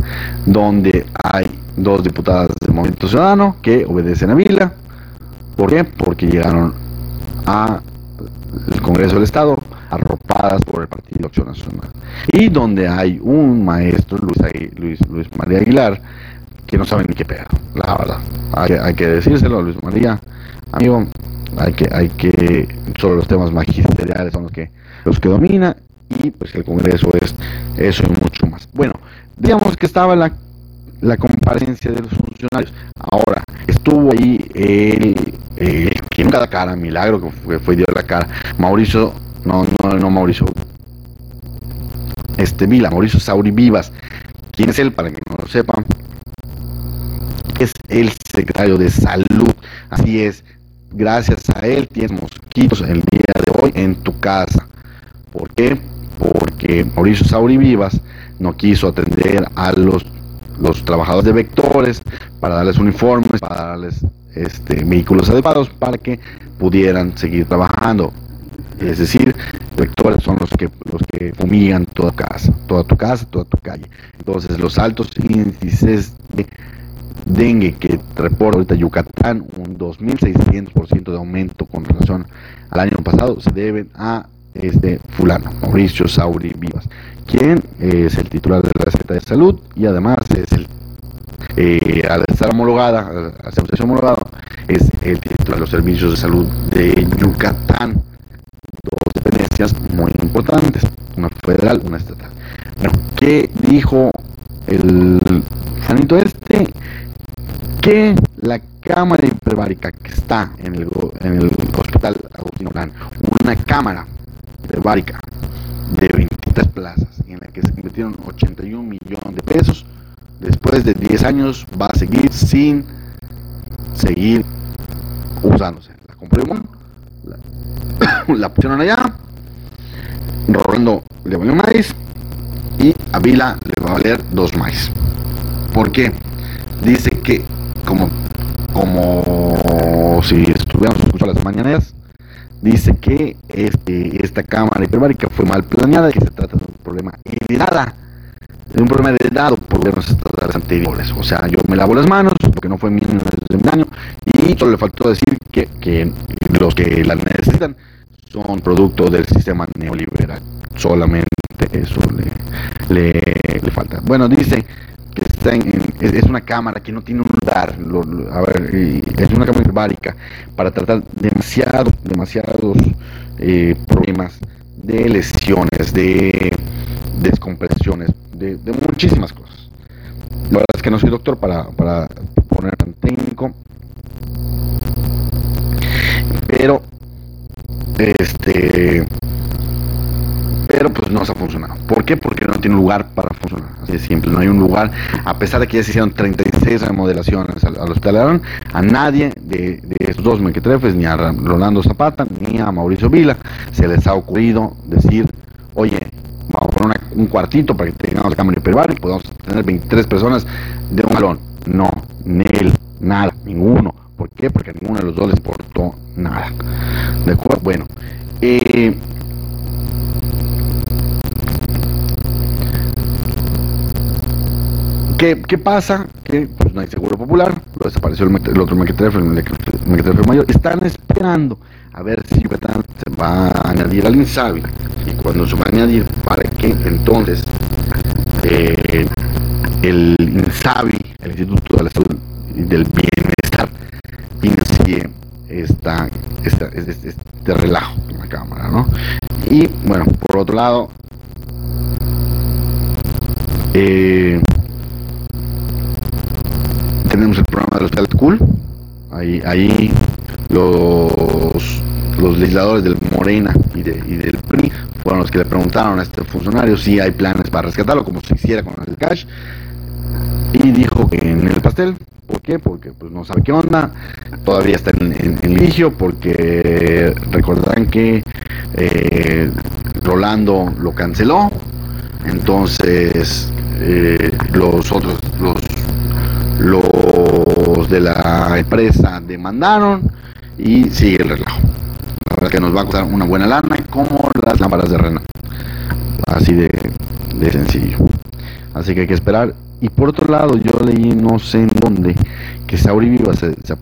Donde hay dos diputadas del Movimiento Ciudadano que obedecen a Vila. ¿Por qué? Porque llegaron a el Congreso del Estado arropadas por el Partido Acción Nacional. Y donde hay un maestro, Luis, Luis, María Aguilar, que no sabe ni qué pedo, la verdad. Hay, que decírselo a Luis María, amigo, hay que, hay que, solo los temas magisteriales son los que, los que domina y pues el Congreso es eso y mucho más. Bueno, digamos que estaba la, la comparecencia de los funcionarios. Ahora, estuvo ahí el, que nunca da cara, milagro que fue, fue dio la cara, Mauricio no, no, no Mauricio. Este Vila, Mauricio Sauri Vivas. ¿Quién es él? Para que no lo sepan. Es el secretario de salud. Así es. Gracias a él tienes mosquitos el día de hoy en tu casa. ¿Por qué? Porque Mauricio Sauri Vivas no quiso atender a los, los trabajadores de vectores para darles uniformes, para darles este, vehículos adecuados para que pudieran seguir trabajando. Es decir, vectores son los que los que fumigan toda casa, toda tu casa, toda tu calle. Entonces, los altos índices de dengue que reporta ahorita Yucatán, un 2.600% de aumento con relación al año pasado, se deben a este fulano, Mauricio Sauri Vivas, quien es el titular de la Secretaría de Salud y además es el eh, al estar homologada, al ser homologado, es el titular de los servicios de salud de Yucatán muy importantes, una federal, una estatal. Bueno, ¿qué dijo el sanito este? Que la cámara hiperbárica que está en el, hospital Agustín Orán, una cámara hiperbárica de 23 plazas en la que se invirtieron 81 millones de pesos, después de 10 años va a seguir sin seguir usándose. La compró *coughs* la pusieron allá. Rolando le valió más y a Vila le va a valer dos más. ¿Por qué? Dice que como como si estuviéramos escuchando las mañaneras, dice que este, esta cámara hiperbárica fue mal planeada y que se trata de un problema heredada, de un problema heredado por estatales anteriores. O sea, yo me lavo las manos porque no fue mi año y solo le faltó decir que, que los que la necesitan son producto del sistema neoliberal. Solamente eso le, le, falta. Bueno, dice que está en, es, una cámara que no tiene un lugar, a ver, es una cámara hiperbárica para tratar demasiado, demasiados eh, problemas de lesiones, de descompresiones, de, muchísimas cosas. La verdad es que no soy doctor para, para poner tan técnico, pero este pero pues no se ha funcionado. ¿Por qué? Porque no tiene lugar para funcionar. Así de simple, no hay un lugar, a pesar de que ya se hicieron 36 remodelaciones al, hospital a nadie de, estos dos mequetrefes, ni a Rolando Zapata, ni a Mauricio Vila, se les ha ocurrido decir, oye, vamos a poner un cuartito para que tengamos la cámara y podamos tener 23 personas de un galón. No, ni él, nada, ninguno. ¿Por qué? Porque a ninguno de los dos les portó nada. ¿De acuerdo? Bueno, eh, ¿Qué, pasa? Que pues, no hay seguro popular, lo desapareció el, otro mequetrefe, el mequetrefe mayor. Están esperando a ver si se va a añadir al INSABI. Y cuando se va a añadir, para que entonces eh, el INSABI, el Instituto de la Salud y del Bienestar, inicie esta, esta, este, este relajo en la Cámara. ¿no? Y bueno, por otro lado, eh, tenemos el programa de los Cool. Ahí, ahí los, los legisladores del Morena y, del PRI fueron los que le preguntaron a este funcionario si hay planes para rescatarlo, como se hiciera con el cash. Y dijo que en el pastel, ¿por qué? Porque pues no sabe qué onda, todavía está en, en, porque recordarán que eh, Rolando lo canceló, entonces eh, los otros, los los de la empresa demandaron y sigue el relajo. La verdad que nos va a costar una buena lana como las lámparas de Renan. Así de, sencillo. Así que hay que esperar. Y por otro lado, yo leí no sé en dónde que Sauri Viva se, se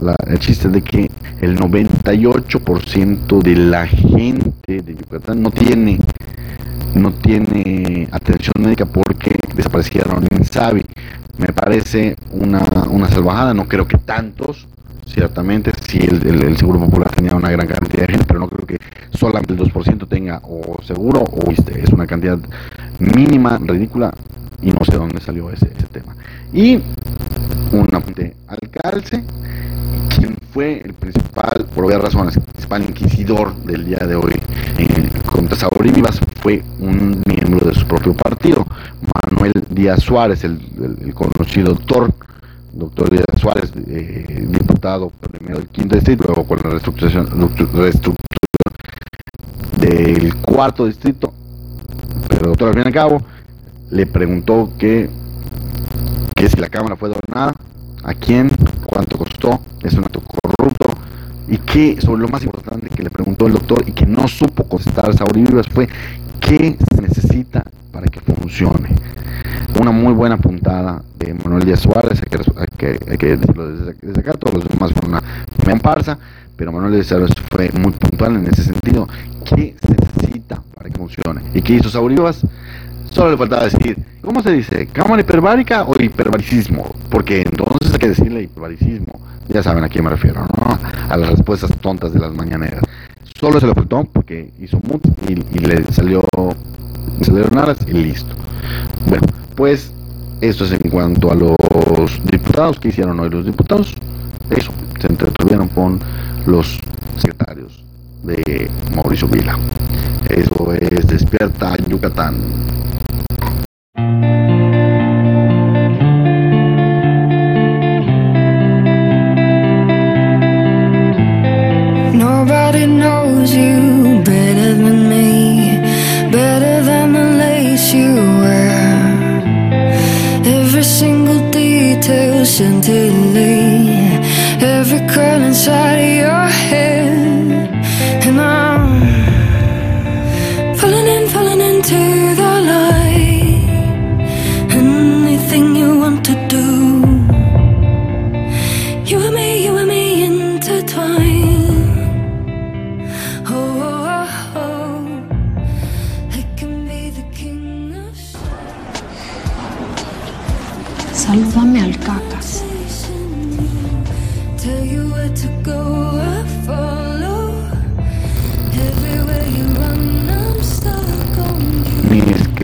la, el chiste de que el 98% de la gente de Yucatán no tiene no tiene atención médica porque desaparecieron. En Sabi me parece una, una salvajada, no creo que tantos, ciertamente, si el, Seguro Popular tenía una gran cantidad de gente, pero no creo que solamente el 2% tenga o seguro o este, es una cantidad mínima, ridícula, y no sé dónde salió ese, ese tema. Y un apunte al calce, quien fue el principal, por varias razones, el principal inquisidor del día de hoy eh, contra Saúl Vivas fue un miembro de su propio partido, Manuel Díaz Suárez, el, conocido doctor, doctor Díaz Suárez, eh, diputado primero del quinto distrito, luego con la reestructuración, del cuarto distrito, pero doctor al fin y al cabo le preguntó que, que si la cámara fue donada, a quién, cuánto costó, es un acto corrupto, y que sobre lo más importante que le preguntó el doctor y que no supo contestar Saúl Vivas fue qué se necesita para que funcione. Una muy buena puntada de Manuel Díaz Suárez, hay que, decirlo desde, acá, todos los demás fueron una gran parsa, pero Manuel Díaz Suárez fue muy puntual en ese sentido. ¿Qué se necesita para que funcione? ¿Y qué hizo Saúl Vivas? Solo le faltaba decir, ¿cómo se dice? ¿Cámara hiperbárica o hiperbaricismo? Porque entonces hay que decirle hiperbaricismo. Ya saben a quién me refiero, ¿no? A las respuestas tontas de las mañaneras. Solo se le faltó porque hizo mut y, le salió, salieron alas y listo. Bueno, pues esto es en cuanto a los diputados. ¿Qué hicieron hoy los diputados? Eso, se entretuvieron con los secretarios de Mauricio Vila. Eso es Despierta Yucatán. patiently. Every curl inside you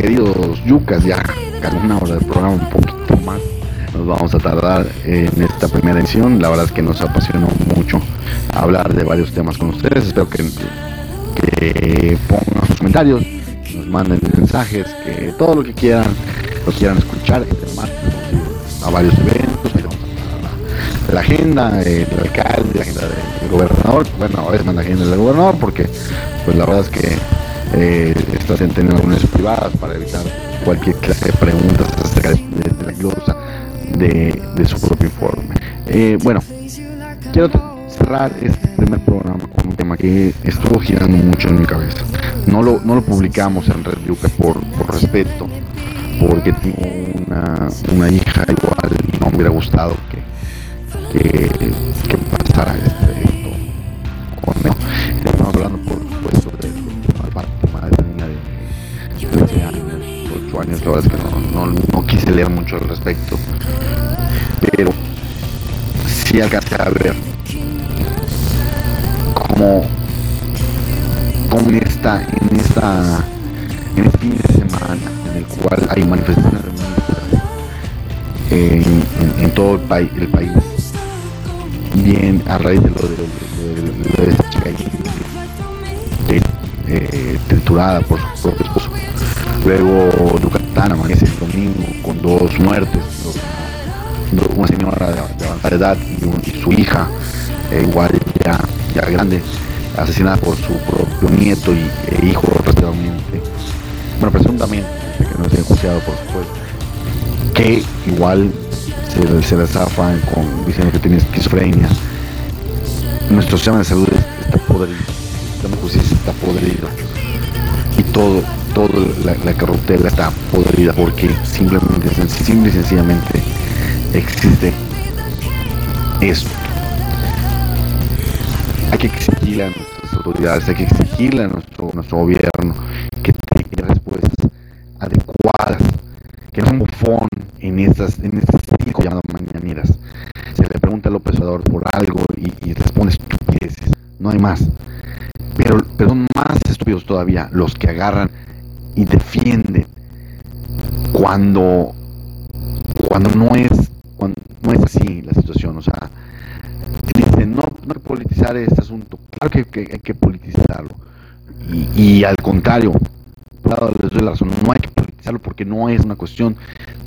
queridos yucas, ya casi una hora del programa, un poquito más. Nos vamos a tardar en esta primera edición. La verdad es que nos apasionó mucho hablar de varios temas con ustedes. Espero que, pongan sus comentarios, nos manden mensajes, que todo lo que quieran, lo quieran escuchar. A varios eventos, la agenda, el alcalde, la agenda del gobernador. Bueno, a veces manda agenda del gobernador porque pues la verdad es que eh, teniendo reuniones privadas para evitar cualquier clase de preguntas acerca de, de la glosa de, de, su propio informe. Eh, bueno, quiero cerrar este primer programa con un tema que estuvo girando mucho en mi cabeza. No lo, no lo publicamos en Red Yuca por, por respeto, porque tengo una, una hija igual no me hubiera gustado que, que, que pasara este la verdad que no, no, quise leer mucho al respecto, pero sí alcancé a ver como, como en esta, en esta, en este fin de semana en el cual hay manifestaciones en, todo el, país el país bien a raíz de lo de, de, de, chica que, eh, triturada por su propio esposo luego Yucatán amanece el domingo con dos muertes una señora de, avanzada edad y, su hija eh, igual ya, ya grande asesinada por su propio nieto y e hijo respectivamente. Bueno presuntamente que no se por supuesto. Que igual se, se la con diciendo que tiene esquizofrenia. Nuestro sistema de salud está podrido de justicia está podrido. Y todo toda la, la carrotela está podrida porque simplemente simple y sencillamente existe esto hay que exigirle a nuestras autoridades, hay que exigirle a nuestro, nuestro gobierno que tenga respuestas adecuadas, que no un bufón en estas, en estas cinco llamadas mañaneras. Se le pregunta a López por algo y, y responde estupideces, no hay más. Pero, pero son más estúpidos todavía los que agarran y defienden cuando, cuando no es, cuando no es así la situación, o sea, dicen, no, no hay que politizar este asunto. Claro que, hay que politizarlo. Y, y al contrario, les doy la razón, no hay que politizarlo porque no es una cuestión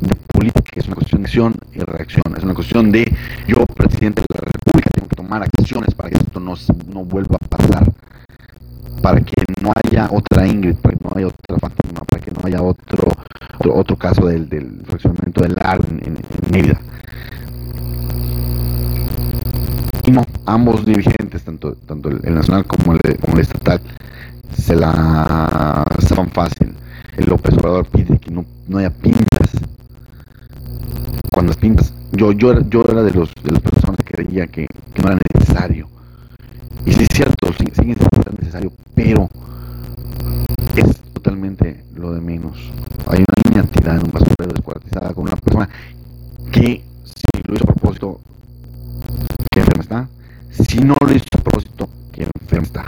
de política, es una cuestión de acción y reacción. Es una cuestión de yo, presidente de la República, tengo que tomar acciones para que esto no, no vuelva a pasar. Para que no haya otra Ingrid, para que no haya otra Fátima, para que no haya otro otro, caso del, del fraccionamiento del AR en, en, en Mérida. No, ambos dirigentes, tanto, tanto el, nacional como el, como el, estatal, se la estaban fácil. El López Obrador pide que no, no haya pintas. Cuando las pintas, yo, yo, yo era de, los, de las personas que creía que no era necesario. Y sí es cierto, sí, siendo necesario, pero es totalmente lo de menos. Hay una niña tirada en un basurero descuartizada con una persona que, si lo hizo a propósito, que enferma está. Si no lo hizo a propósito, que enferma está.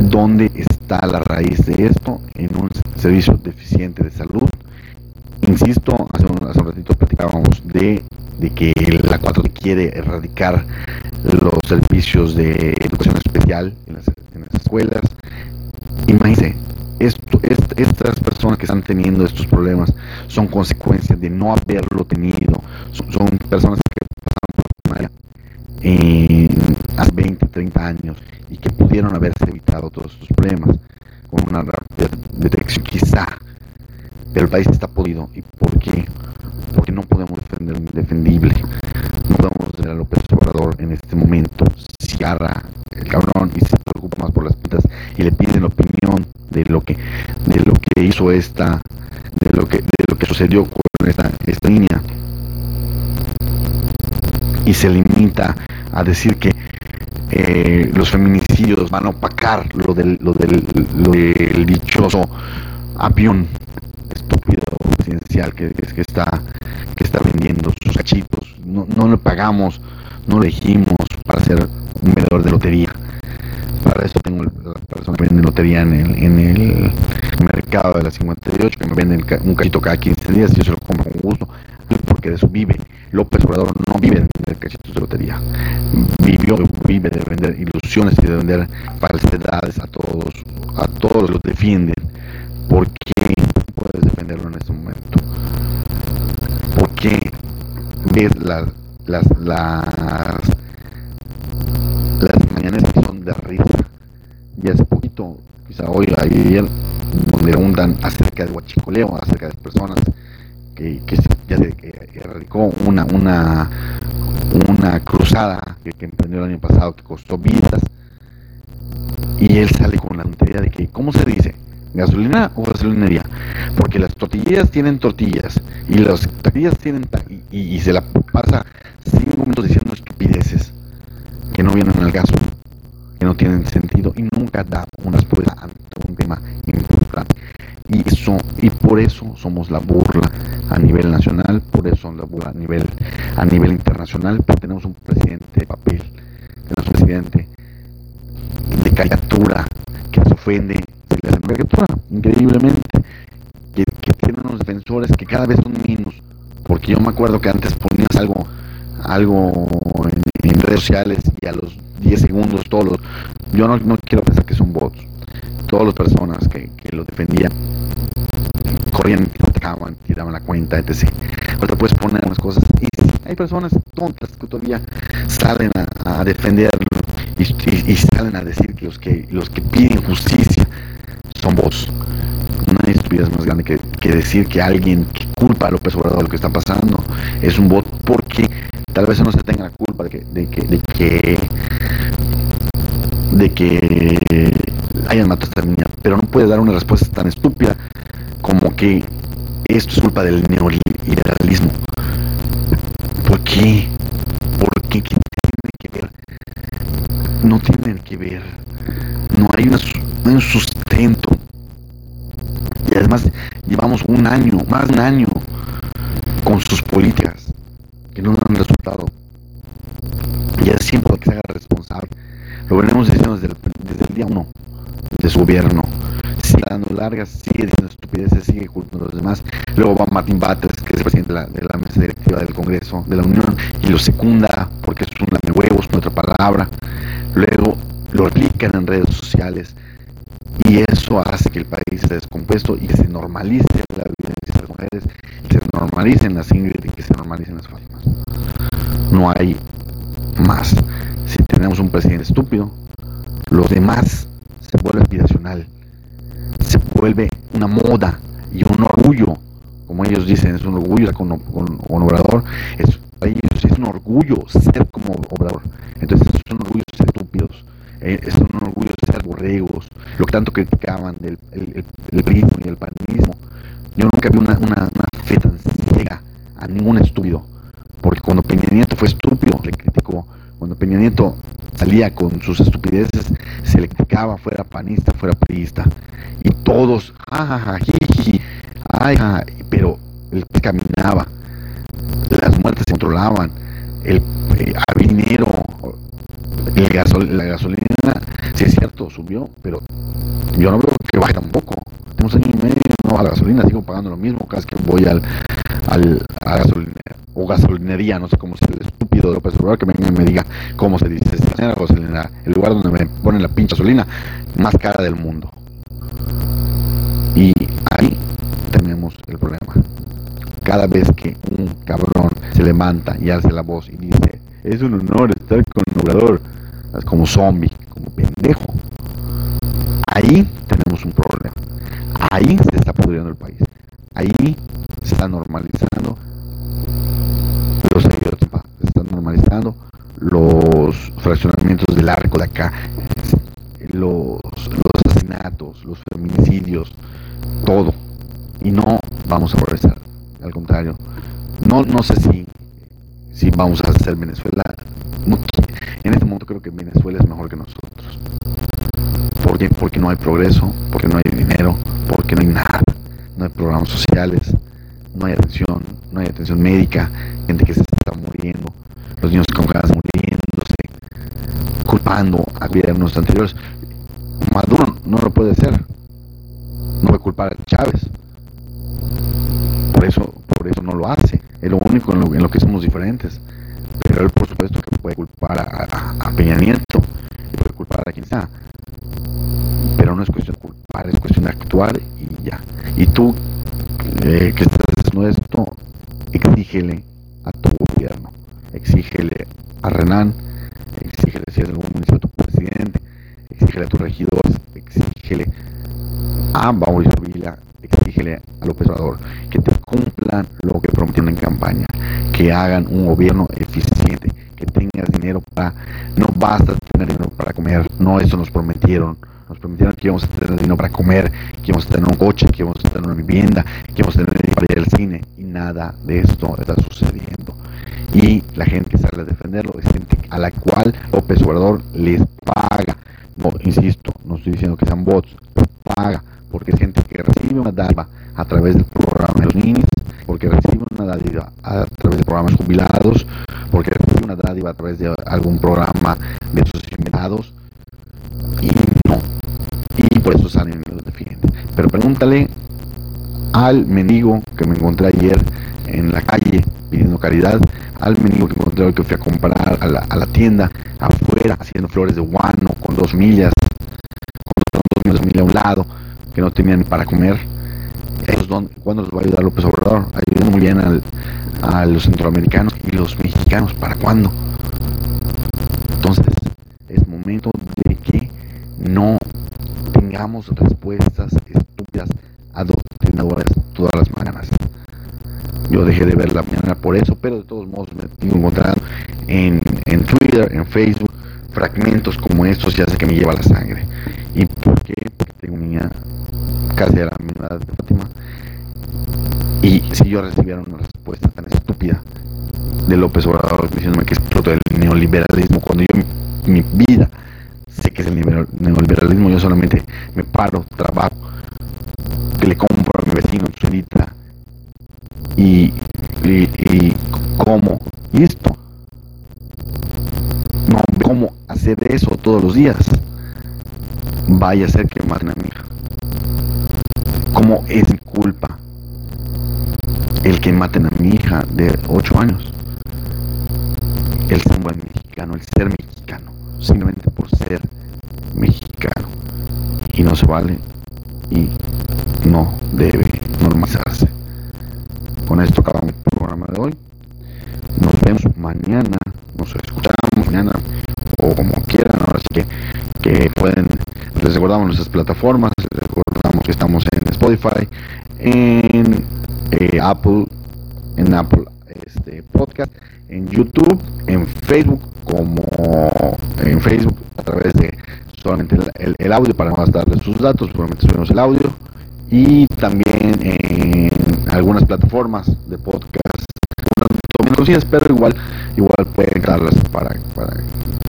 ¿Dónde está la raíz de esto? En un servicio deficiente de salud. Insisto, hace un, hace un ratito platicábamos de, que la 4 quiere erradicar los servicios de educación especial en las, en las escuelas. Imagínense, esto, est, estas personas que están teniendo estos problemas son consecuencias de no haberlo tenido. Son, son personas que pasaron por eh, hace 20, 30 años y que pudieron haberse evitado todos estos problemas con una detección quizá. El país está podido. ¿Y por qué? Porque no podemos defender lo indefendible. No podemos ver a López Obrador en este momento. Si agarra el cabrón y se preocupa más por las pintas y le piden la opinión de lo que de lo que hizo esta de lo que de lo que sucedió con esta, esta niña y se limita a decir que eh, los feminicidios van a opacar lo del, lo del, lo del dichoso avión estúpido presidencial que, que, está, que está vendiendo sus cachitos. No, no le pagamos, no le dijimos para ser un vendedor de lotería. Para eso tengo la persona que vende lotería en el, en el mercado de la 58, que me venden un cachito cada 15 días y yo se lo compro con gusto, porque de eso vive. López Obrador no vive de vender cachitos de lotería. Vivió, vive de vender ilusiones y de vender falsedades a todos, a todos los defienden. ¿Por qué puedes defenderlo en este momento? ¿Por qué ves las, las, las, las mañanas que son de risa? Y hace poquito, quizá hoy, ayer, donde preguntan acerca de huachicoleo, acerca de personas que, que ya se erradicó una, una, una cruzada que, que, emprendió el año pasado que costó vidas y él sale con la tontería de que, ¿cómo se dice? Gasolina o gasolinería, porque las tortillas tienen tortillas y las tortillas tienen y, y, se la pasa cinco minutos diciendo estupideces que no vienen al caso, que no tienen sentido y nunca da una respuesta ante un tema importante. Y eso, y por eso somos la burla a nivel nacional, por eso somos la burla a nivel, a nivel internacional, porque tenemos un presidente de papel, tenemos un presidente de caricatura que nos ofende increíblemente, que, que tiene unos defensores que cada vez son menos, porque yo me acuerdo que antes ponías algo, algo en, redes sociales y a los 10 segundos todos los, yo no, no quiero pensar que son bots, todas las personas que, que lo defendían corrían, atacaban, tiraban la cuenta, etc. Ahora puedes poner unas cosas y hay personas tontas que todavía salen a, defenderlo y, y, y, salen a decir que los que los que piden justicia son vos. Hay estupidez más grande que, que, decir que alguien que culpa a López Obrador lo que está pasando es un bot porque tal vez no se tenga la culpa de que, de que, de que matado a esta niña, pero no puede dar una respuesta tan estúpida como que esto es culpa del neoliberalismo. ¿Por qué? ¿Por qué? ¿Qué tiene que ver? No tienen que ver. No hay un sustento. Y además llevamos un año, más de un año, con sus políticas de su gobierno. Sigue dando largas, sigue diciendo estupideces, sigue culpando a los demás. Luego va Martín Batres, que es el presidente de la, de la mesa directiva del Congreso de la Unión, y lo secunda porque es un lame huevos, otra palabra. Luego lo replican en redes sociales y eso hace que el país esté descompuesto y que se normalice la violencia de las mujeres, que se normalicen las Ingrid y que se normalicen las Fátimas. No hay más. Si tenemos un presidente estúpido, los demás se vuelve aspiracional, se vuelve una moda y un orgullo, como ellos dicen, es un orgullo con, con, con Obrador, es, ellos es un orgullo ser como Obrador. Entonces es un orgullo ser estúpidos eh, es un orgullo ser borregos, lo que tanto criticaban del el, el, y el panismo. Yo nunca vi una, una, fe tan ciega a ningún estúpido, porque cuando Peña Nieto fue estúpido, le criticó. Cuando Peña Nieto salía con sus estupideces, se le criticaba, fuera panista, fuera priista. Y todos, jajaja, jiji, ay, pero el caminaba, las muertes se controlaban, el, eh, había dinero, la gasolina, sí es cierto, subió, pero yo no veo que baje tampoco. Tenemos año y medio baja la gasolina, sigo pagando lo mismo cada vez que voy al, al a gasolinera o gasolinería, no sé cómo es el estúpido de López Obrador que venga y me diga cómo se dice esta gasolinera, el lugar donde me ponen la pinche gasolina más cara del mundo. Y ahí tenemos el problema. Cada vez que un cabrón se levanta y hace la voz y dice, es un honor estar con Obrador, como zombie, como pendejo. Ahí tenemos un problema. Ahí se está pudriendo el país. Ahí se está normalizando los se están normalizando los fraccionamientos del arco de acá, los, los asesinatos, los feminicidios, todo. Y no vamos a progresar. Al contrario, no, no sé si, si vamos a hacer Venezuela en este momento creo que Venezuela es mejor que nosotros. Porque no hay progreso, porque no hay dinero, porque no hay nada. no hay programas sociales, no hay atención, no hay atención médica, gente que se está muriendo, los niños con ganas muriéndose, culpando a gobiernos anteriores. Maduro no lo puede hacer, no puede culpar a Chávez, por eso, por eso no lo hace, es lo único en lo, que somos diferentes. Pero él por supuesto que puede culpar a, Peña Nieto, puede culpar a quien sea, pero no es cuestión de culpar, es cuestión de actuar y ya. Y tú eh, que estás haciendo esto, exígele a tu gobierno, exígele a Renan, exígele si es algún municipio tu presidente, exígele a tus regidores, exígele a Mauricio Vila, exígele a López Obrador que te cumplan lo que prometieron en campaña, que hagan un gobierno eficiente, que tengas dinero para, no basta tener dinero para comer, no eso nos prometieron, nos prometieron que íbamos a tener dinero para comer, que íbamos a tener un coche, que íbamos a tener una vivienda, que íbamos a tener dinero para ir al cine, y nada de esto está sucediendo. Y la gente que sale a defenderlo es gente a la cual López Obrador les paga. No, insisto, no estoy diciendo que sean bots, paga, porque es gente que recibe una dádiva a través del programa de los niños, porque recibe una dádiva a través de programas jubilados, porque recibe una dádiva a través de algún programa de sus invitados, y no, y por eso salen los defienden. Pero pregúntale al mendigo que me encontré ayer en la calle pidiendo caridad, al mendigo que encontré hoy que fui a comprar a la, a la tienda afuera haciendo flores de guano con dos millas, con dos millas a un lado, que no tenían para comer. ¿Cuándo los va a ayudar López Obrador? Ayudando muy bien a los centroamericanos y los mexicanos. ¿Para cuándo? Entonces, es momento de que no tengamos respuestas estúpidas, adoctrinadoras todas las mañanas. Yo dejé de ver la mañana por eso, pero de todos modos me tengo encontrado en, en Twitter, en Facebook, fragmentos como estos ya sé que me lleva la sangre. ¿Y por qué? Porque tengo una casi a la misma edad de Fátima. Y si yo recibiera una respuesta tan estúpida de López Obrador diciéndome que es producto del neoliberalismo, cuando yo mi, vida sé que es el neoliberalismo, yo solamente me paro, trabajo, que le compro a mi vecino su y, y, y como y esto. No cómo hacer eso todos los días vaya a ser que maten a mi ¿Cómo es mi culpa el que maten a mi hija de 8 años? El buen mexicano, el ser mexicano, simplemente por ser mexicano. Y no se vale y no debe normalizarse. Con esto acabamos el programa de hoy. Nos vemos mañana, nos escuchamos mañana o como quieran. Ahora sí que, que pueden, les recordamos nuestras plataformas, les recordamos que estamos en Spotify, en eh, Apple, en Apple este, Podcast, en YouTube, en Facebook, como en Facebook a través de solamente el, audio para no gastarle sus datos, solamente subimos el audio y también en algunas plataformas de podcast conocidas, pero igual igual pueden darlas para, para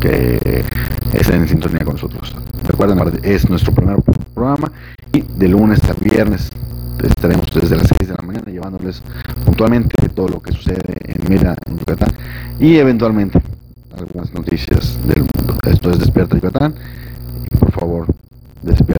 que estén en sintonía con nosotros. Recuerden, es nuestro primer programa y de lunes a viernes estaremos desde las 6 de la mañana llevándoles puntualmente todo lo que sucede en Mira, en Yucatán y eventualmente algunas noticias del mundo. Esto es Despierta Yucatán y por favor, despierta.